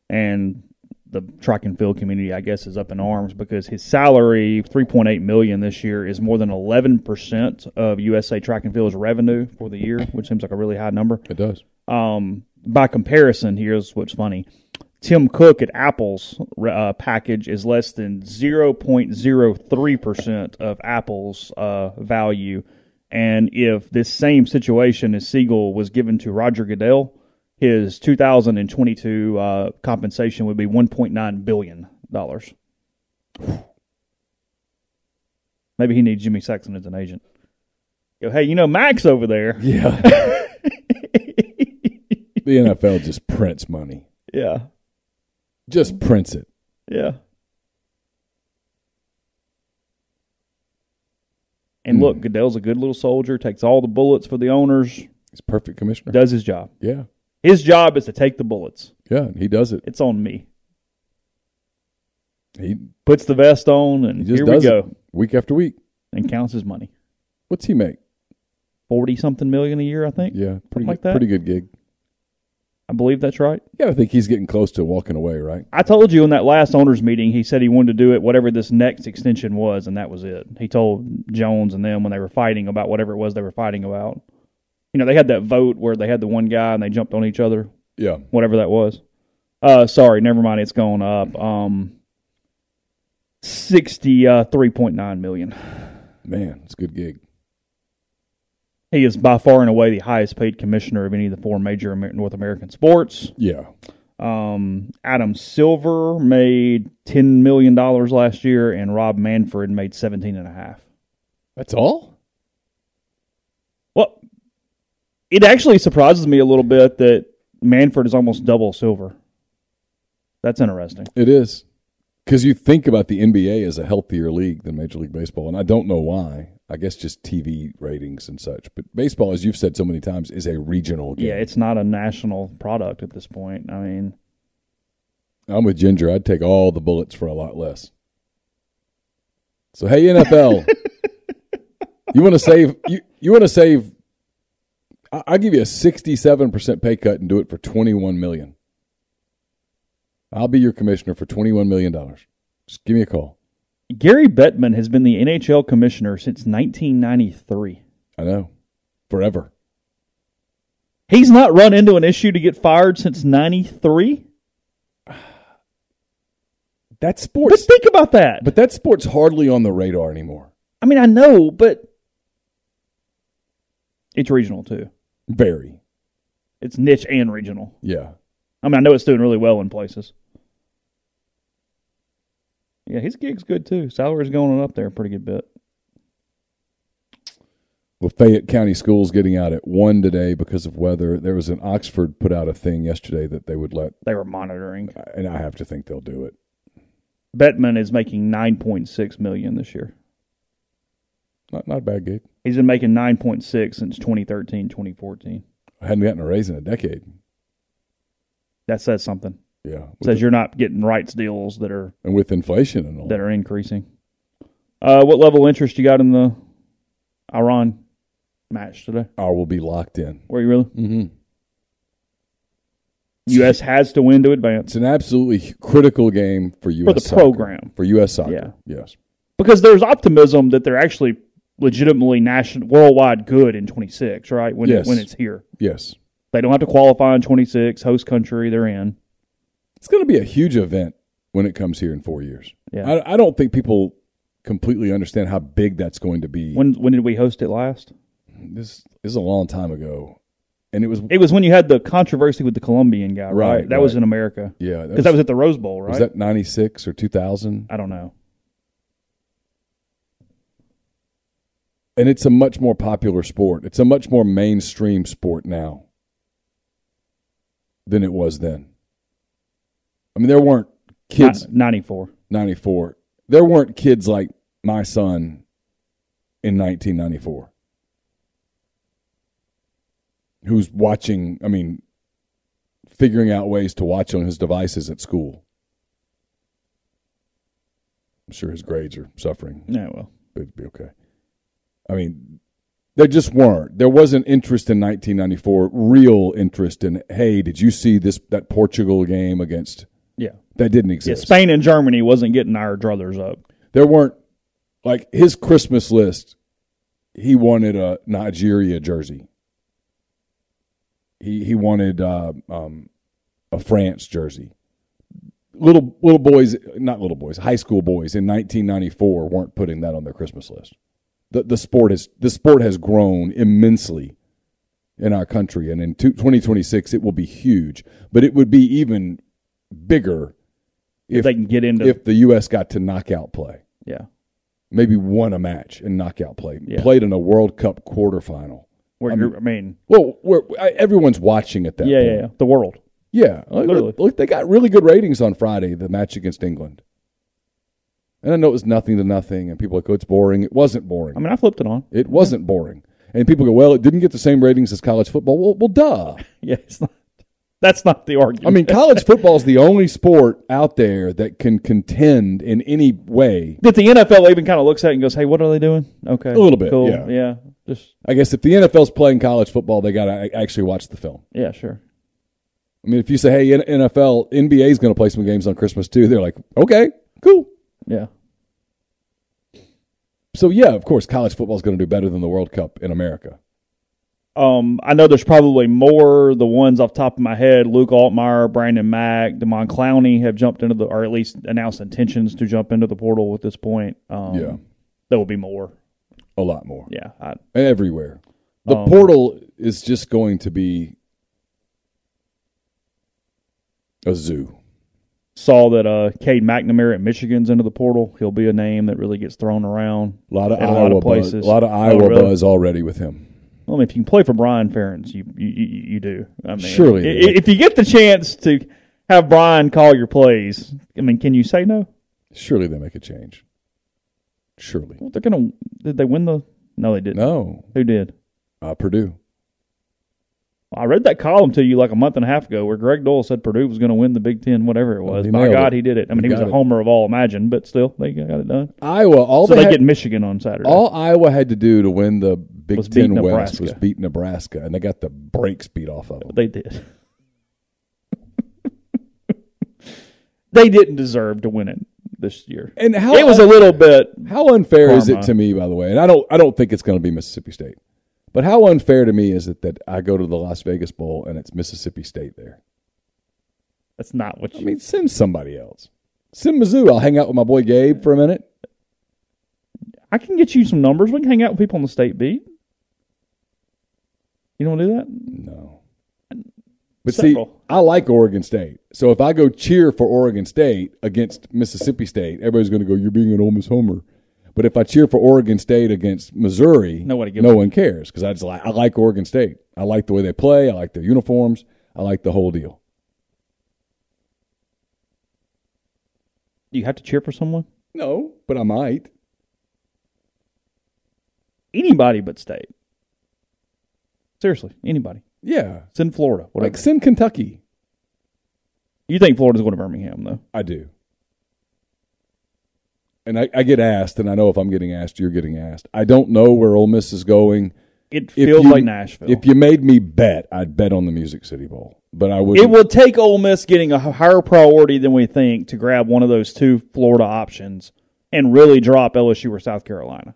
and the track and field community, I guess, is up in arms because his salary, three point eight million this year, is more than eleven percent of USA Track and Field's revenue for the year, which seems like a really high number.
It does.
Um, by comparison, here's what's funny: Tim Cook at Apple's uh, package is less than zero point zero three percent of Apple's uh, value, and if this same situation as Siegel was given to Roger Goodell his 2022 uh, compensation would be 1.9 billion dollars. Maybe he needs Jimmy Sexton as an agent. Go, hey, you know Max over there.
Yeah. the NFL just prints money.
Yeah.
Just prints it.
Yeah. And look,
Hmm.
Goodell's a good little soldier, takes all the bullets for the owners,
He's perfect commissioner.
does his job.
Yeah.
His job is to take the bullets.
Yeah, he does it.
It's on me.
He,
Puts the vest on, and
just
here
does
we go,
it week after week.
and counts his money.
What's he make?
Forty something million a year, I think.
Yeah, pretty
like that.
pretty good gig.
I believe that's right.
Yeah, I think he's getting close to walking away, right?
I told you in that last owners meeting, he said he wanted to do it whatever this next extension was, and that was it. He told Jones and them when they were fighting about whatever it was they were fighting about. You know, they had that vote where they had the one guy and they jumped on each other,
Yeah.
whatever that was. Uh, sorry, never mind. It's going up. Um, sixty uh, three point nine million.
Man, it's a good gig.
He is by far and away the highest paid commissioner of any of the four major North American sports.
Yeah.
Um, Adam Silver made ten million dollars last year, and Rob Manfred made seventeen and a half.
That's all?
Well, it actually surprises me a little bit that Manfred is almost double Silver. That's interesting.
It is. Because you think about the NBA as a healthier league than Major League Baseball, and I don't know why. I guess just TV ratings and such. But baseball, as you've said so many times, is a regional game.
Yeah, it's not a national product at this point. I mean,
I'm with Ginger. I'd take all the bullets for a lot less. So hey, NFL, you want to save you you want to save? I- I'll give you a 67 percent pay cut and do it for 21 million. I'll be your commissioner for 21 million dollars. Just give me a call.
Gary Bettman has been the NHL commissioner since 1993.
I know, forever.
He's not run into an issue to get fired since 93?
That's sports.
But think about that.
but that sport's hardly on the radar anymore.
I mean, I know, but it's regional too.
Very,
It's niche and regional.
yeah.
I mean, I know it's doing really well in places. Yeah, his gig's good too. Salary's going up there a pretty good bit.
Well, Fayette County Schools getting out at one today because of weather. There was an Oxford put out a thing yesterday that they would let,
They were monitoring.
and I have to think they'll do it.
Bettman is making 9.6 million this year.
Not not a bad gig.
He's been making 9.6 since 2013, 2014.
I hadn't gotten a raise in a decade.
That says something.
Yeah,
says
the-
you're not getting rights deals that are
and with inflation and all.
that are increasing. Uh, what level of interest you got in the Iran match today.
Or will be locked in.
Were you really?
Mm-hmm.
U.S. has to win to advance
It's an absolutely critical game for U.S.
for the
soccer.
program
For U.S. soccer.
Yeah.
Yes.
because there's optimism that they're actually legitimately national worldwide good in 26, right? When
Yes.
it, when it's here,
Yes.
they don't have to qualify in 26. Host country, they're in.
It's going to be a huge event when it comes here in four years.
Yeah.
I, I don't think people completely understand how big that's going to be.
When when did we host it last?
this, this is a long time ago, and it was
It was when you had the controversy with the Colombian guy, right?
Right,
that was in America
yeah
because that was at the Rose Bowl, right?
was that ninety six or two thousand,
I don't know.
and it's a much more popular sport. It's a much more mainstream sport now than it was then. I mean, there weren't kids
Ni- 94.
94. There weren't kids like my son in 1994 who's watching, I mean, figuring out ways to watch on his devices at school. I'm sure his grades are suffering,
Yeah, well,
but it'd be okay. I mean, there just weren't. There wasn't interest in 1994, real interest in, hey, did you see this that Portugal game against. That didn't
Yeah,
exist.
Spain and Germany wasn't getting our druthers up.
there weren't like his Christmas list. He wanted a Nigeria jersey. He he wanted uh, um, a France jersey. Little little boys, not little boys, high school boys in 1994 weren't putting that on their Christmas list. The the sport has the sport has grown immensely in our country, and in two- 2026 it will be huge. But it would be even bigger
If, they can get into
if the U.S. got to knockout play
yeah,
maybe won a match in knockout play,
Yeah.
played in a World Cup quarterfinal.
where
I
you're,
mean-
I mean,
Well, where I, everyone's watching at that
yeah,
point.
yeah, yeah, the world.
yeah.
Literally.
look, they got really good ratings on Friday, the match against England. And I know it was nothing to nothing, and people like, "Oh, it's boring." It wasn't boring.
I mean, I flipped it on.
it wasn't boring. And people go, "Well, it didn't get the same ratings as college football." Well, well, duh.
Yeah, it's not, that's not the argument.
I mean, college football is the only sport out there that can contend in any way.
that the NFL even kind of looks at it and goes, "Hey, what are they doing?" Okay,
A little bit,
cool.
yeah.
yeah, just
I guess if the NFL's playing college football, they got to actually watch the film.
yeah, sure.
I mean, if you say, "Hey, NFL, NBA is going to play some games on Christmas too," they're like, "Okay, cool."
Yeah,
So yeah, of course, college football is going to do better than the World Cup in America.
Um, I know there's probably more. The ones off the top of my head: Luke Altmyer, Brandon Mack, Demond Clowney have jumped into the, or at least announced intentions to jump into the portal at this point. Um,
Yeah.
there will be more.
A lot more
Yeah, I,
everywhere. The
Um,
portal is just going to be a zoo.
saw that uh, Cade McNamara at Michigan's into the portal. He'll be a name that really gets thrown around.
A lot of
a
Iowa
lot of
buzz.
places.
A lot of
Oh,
Iowa
really?
buzz already with him.
I mean, if you can play for Brian Ferentz, you you, you, you do. I mean,
Surely
i-
they do.
if you get the chance to have Brian call your plays, I mean, can you say no?
Surely they make a change. Surely.
Well, they're gonna. Did they win the? No, they didn't.
No,
Who did?
uh, Purdue.
I read that column to you like a month and a half ago where Gregg Doyel said Purdue was going to win the Big Ten, whatever it was. By God,
it.
he did it. I mean,
He
he, was a
it.
homer of all imagined, but still, they got it done.
Iowa. All
so
they
they
had-
get Michigan on Saturday.
All Iowa had to do to win the Big
Was
Ten West
Nebraska.
was beat Nebraska, and they got the brakes beat off of them.
They did. they didn't deserve to win it this year.
And how
It was a little bit.
how unfair is it to me, by the way? And I don't I don't think it's going to be Mississippi State, but how unfair to me is it that I go to the Las Vegas Bowl and it's Mississippi State there?
That's not what
I
you.
mean, send somebody else. Send Mizzou. I'll hang out with my boy Gabe for a minute.
I can get you some numbers. We can hang out with people on the state beat. You don't want to do that?
No. But
Several.
see, I like Oregon State. So if I go cheer for Oregon State against Mississippi State, everybody's going to go, "You're being an Ole Miss homer." But if I cheer for Oregon State against Missouri,
Nobody
no one cares because I just like I like Oregon State. I like the way they play. I like their uniforms. I like the whole deal.
Do you have to cheer for someone?
No, but I might.
Anybody but state. Seriously, anybody.
Yeah,
Send Florida. Whatever.
like send Kentucky.
you think Florida's going to Birmingham though?
I do. and I, I get asked, and I know if I'm getting asked, you're getting asked. I don't know where Ole Miss is going.
It feels
you-
like Nashville.
If you made me bet, I'd bet on the Music City Bowl, but I would.
it will take Ole Miss getting a higher priority than we think to grab one of those two Florida options and really drop LSU or South Carolina.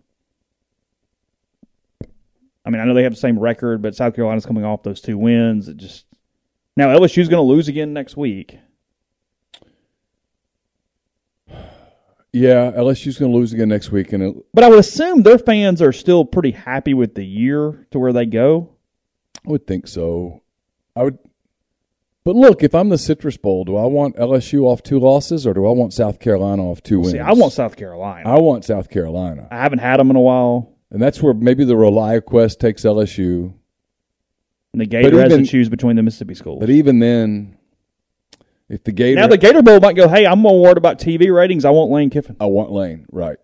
I mean, I know they have the same record, but South Carolina's coming off those two wins. It just now LSU's going to lose again next week.
Yeah, LSU's going to lose again next week, and it,
But I would assume their fans are still pretty happy with the year to where they go.
I would think so. I would. But look, if I'm the Citrus Bowl, do I want LSU off two losses, or do I want South Carolina off two wins?
See, I want South Carolina.
I want South Carolina,
I haven't had them in a while.
And that's where maybe the ReliaQuest takes LSU.
And the Gator has
even-
to choose between the Mississippi schools.
But even then, if the Gator,
Now the Gator Bowl might go, hey, I'm more worried about TV ratings. I want Lane Kiffin.
I want Lane, right?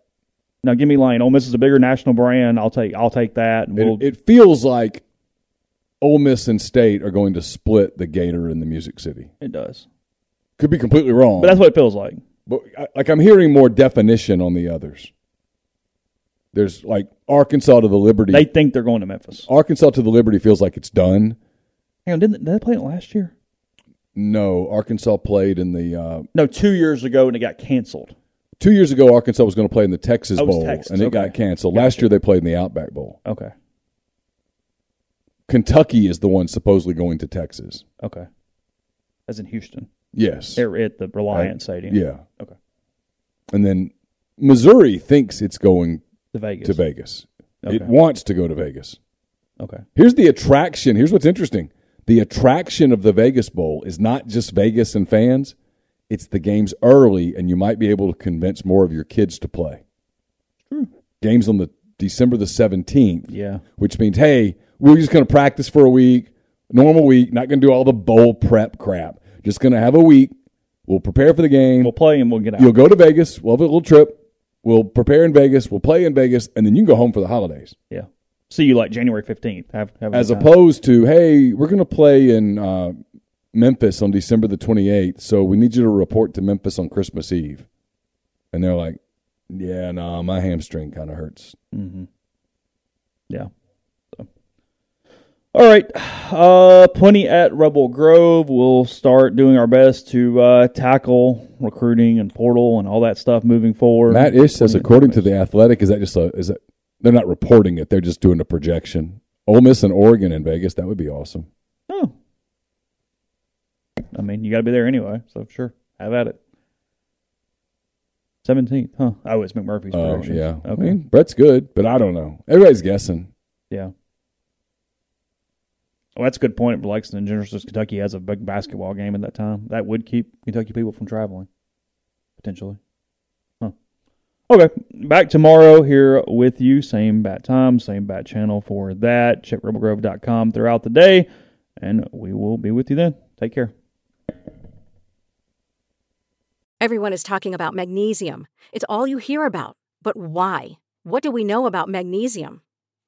Now give me Lane. Ole Miss is a bigger national brand. I'll take I'll take that. We'll,
It, it feels like Ole Miss and State are going to split the Gator in the Music City.
it does.
Could be completely wrong,
But that's what it feels like.
But I- like I'm hearing more definition on the others. There's like Arkansas to the Liberty.
They think they're going to Memphis.
Arkansas to the Liberty feels like it's done.
Hang on, didn't they, did they play it last year?
No, Arkansas played in the uh,
No, two years ago, and it got canceled.
two years ago. Arkansas was going to play in the Texas
Oh,
Bowl,
Texas,
and it
okay.
got canceled. Last year they played in the Outback Bowl.
Okay,
Kentucky is the one supposedly going to Texas.
okay. As in Houston,
Yes,
they're at the Reliant Stadium.
yeah.
Okay.
and then Missouri thinks it's going
The Vegas.
to Vegas. It wants to go to Vegas.
Okay.
Here's the attraction. Here's what's interesting. The attraction of the Vegas Bowl is not just Vegas and fans, it's the games early, and you might be able to convince more of your kids to play. True. Games on the December the 17th,
Yeah.
which means, hey, we're just going to practice for a week, normal week, not going to do all the bowl prep crap. Just going to have a week. We'll prepare for the game.
We'll play and we'll get out.
You'll go to Vegas. We'll have a little trip. We'll prepare in Vegas. We'll play in Vegas, and then you can go home for the holidays.
yeah. See you like January fifteenth. Have, have
As opposed to, hey, we're going to play in uh, Memphis on December the 28th, so we need you to report to Memphis on Christmas Eve. And they're like, yeah, no, my hamstring kind of hurts.
Yeah. All right. Uh, plenty at Rebel Grove. We'll start doing our best to uh, tackle recruiting and portal and all that stuff moving forward.
Matt Ish says, according to the Athletic, is that just a is that they're not reporting it? They're just doing a projection. Ole Miss and Oregon in Vegas, that would be awesome.
Oh. I mean, you got to be there anyway, so sure. Have at it. 17th, huh? Oh, it's McMurphy's
Oh yeah, I mean Brett's good, but I don't know. Everybody's guessing.
Yeah. Well, that's a good point Lexington. General since Kentucky has a big basketball game at that time. That would keep Kentucky people from traveling, potentially. Huh. Okay, back tomorrow here with you. Same bat time, same bat channel for that. Check rebelgrove.com throughout the day, and we will be with you then. Take care.
Everyone is talking about magnesium. It's all you hear about. But why? What do we know about magnesium?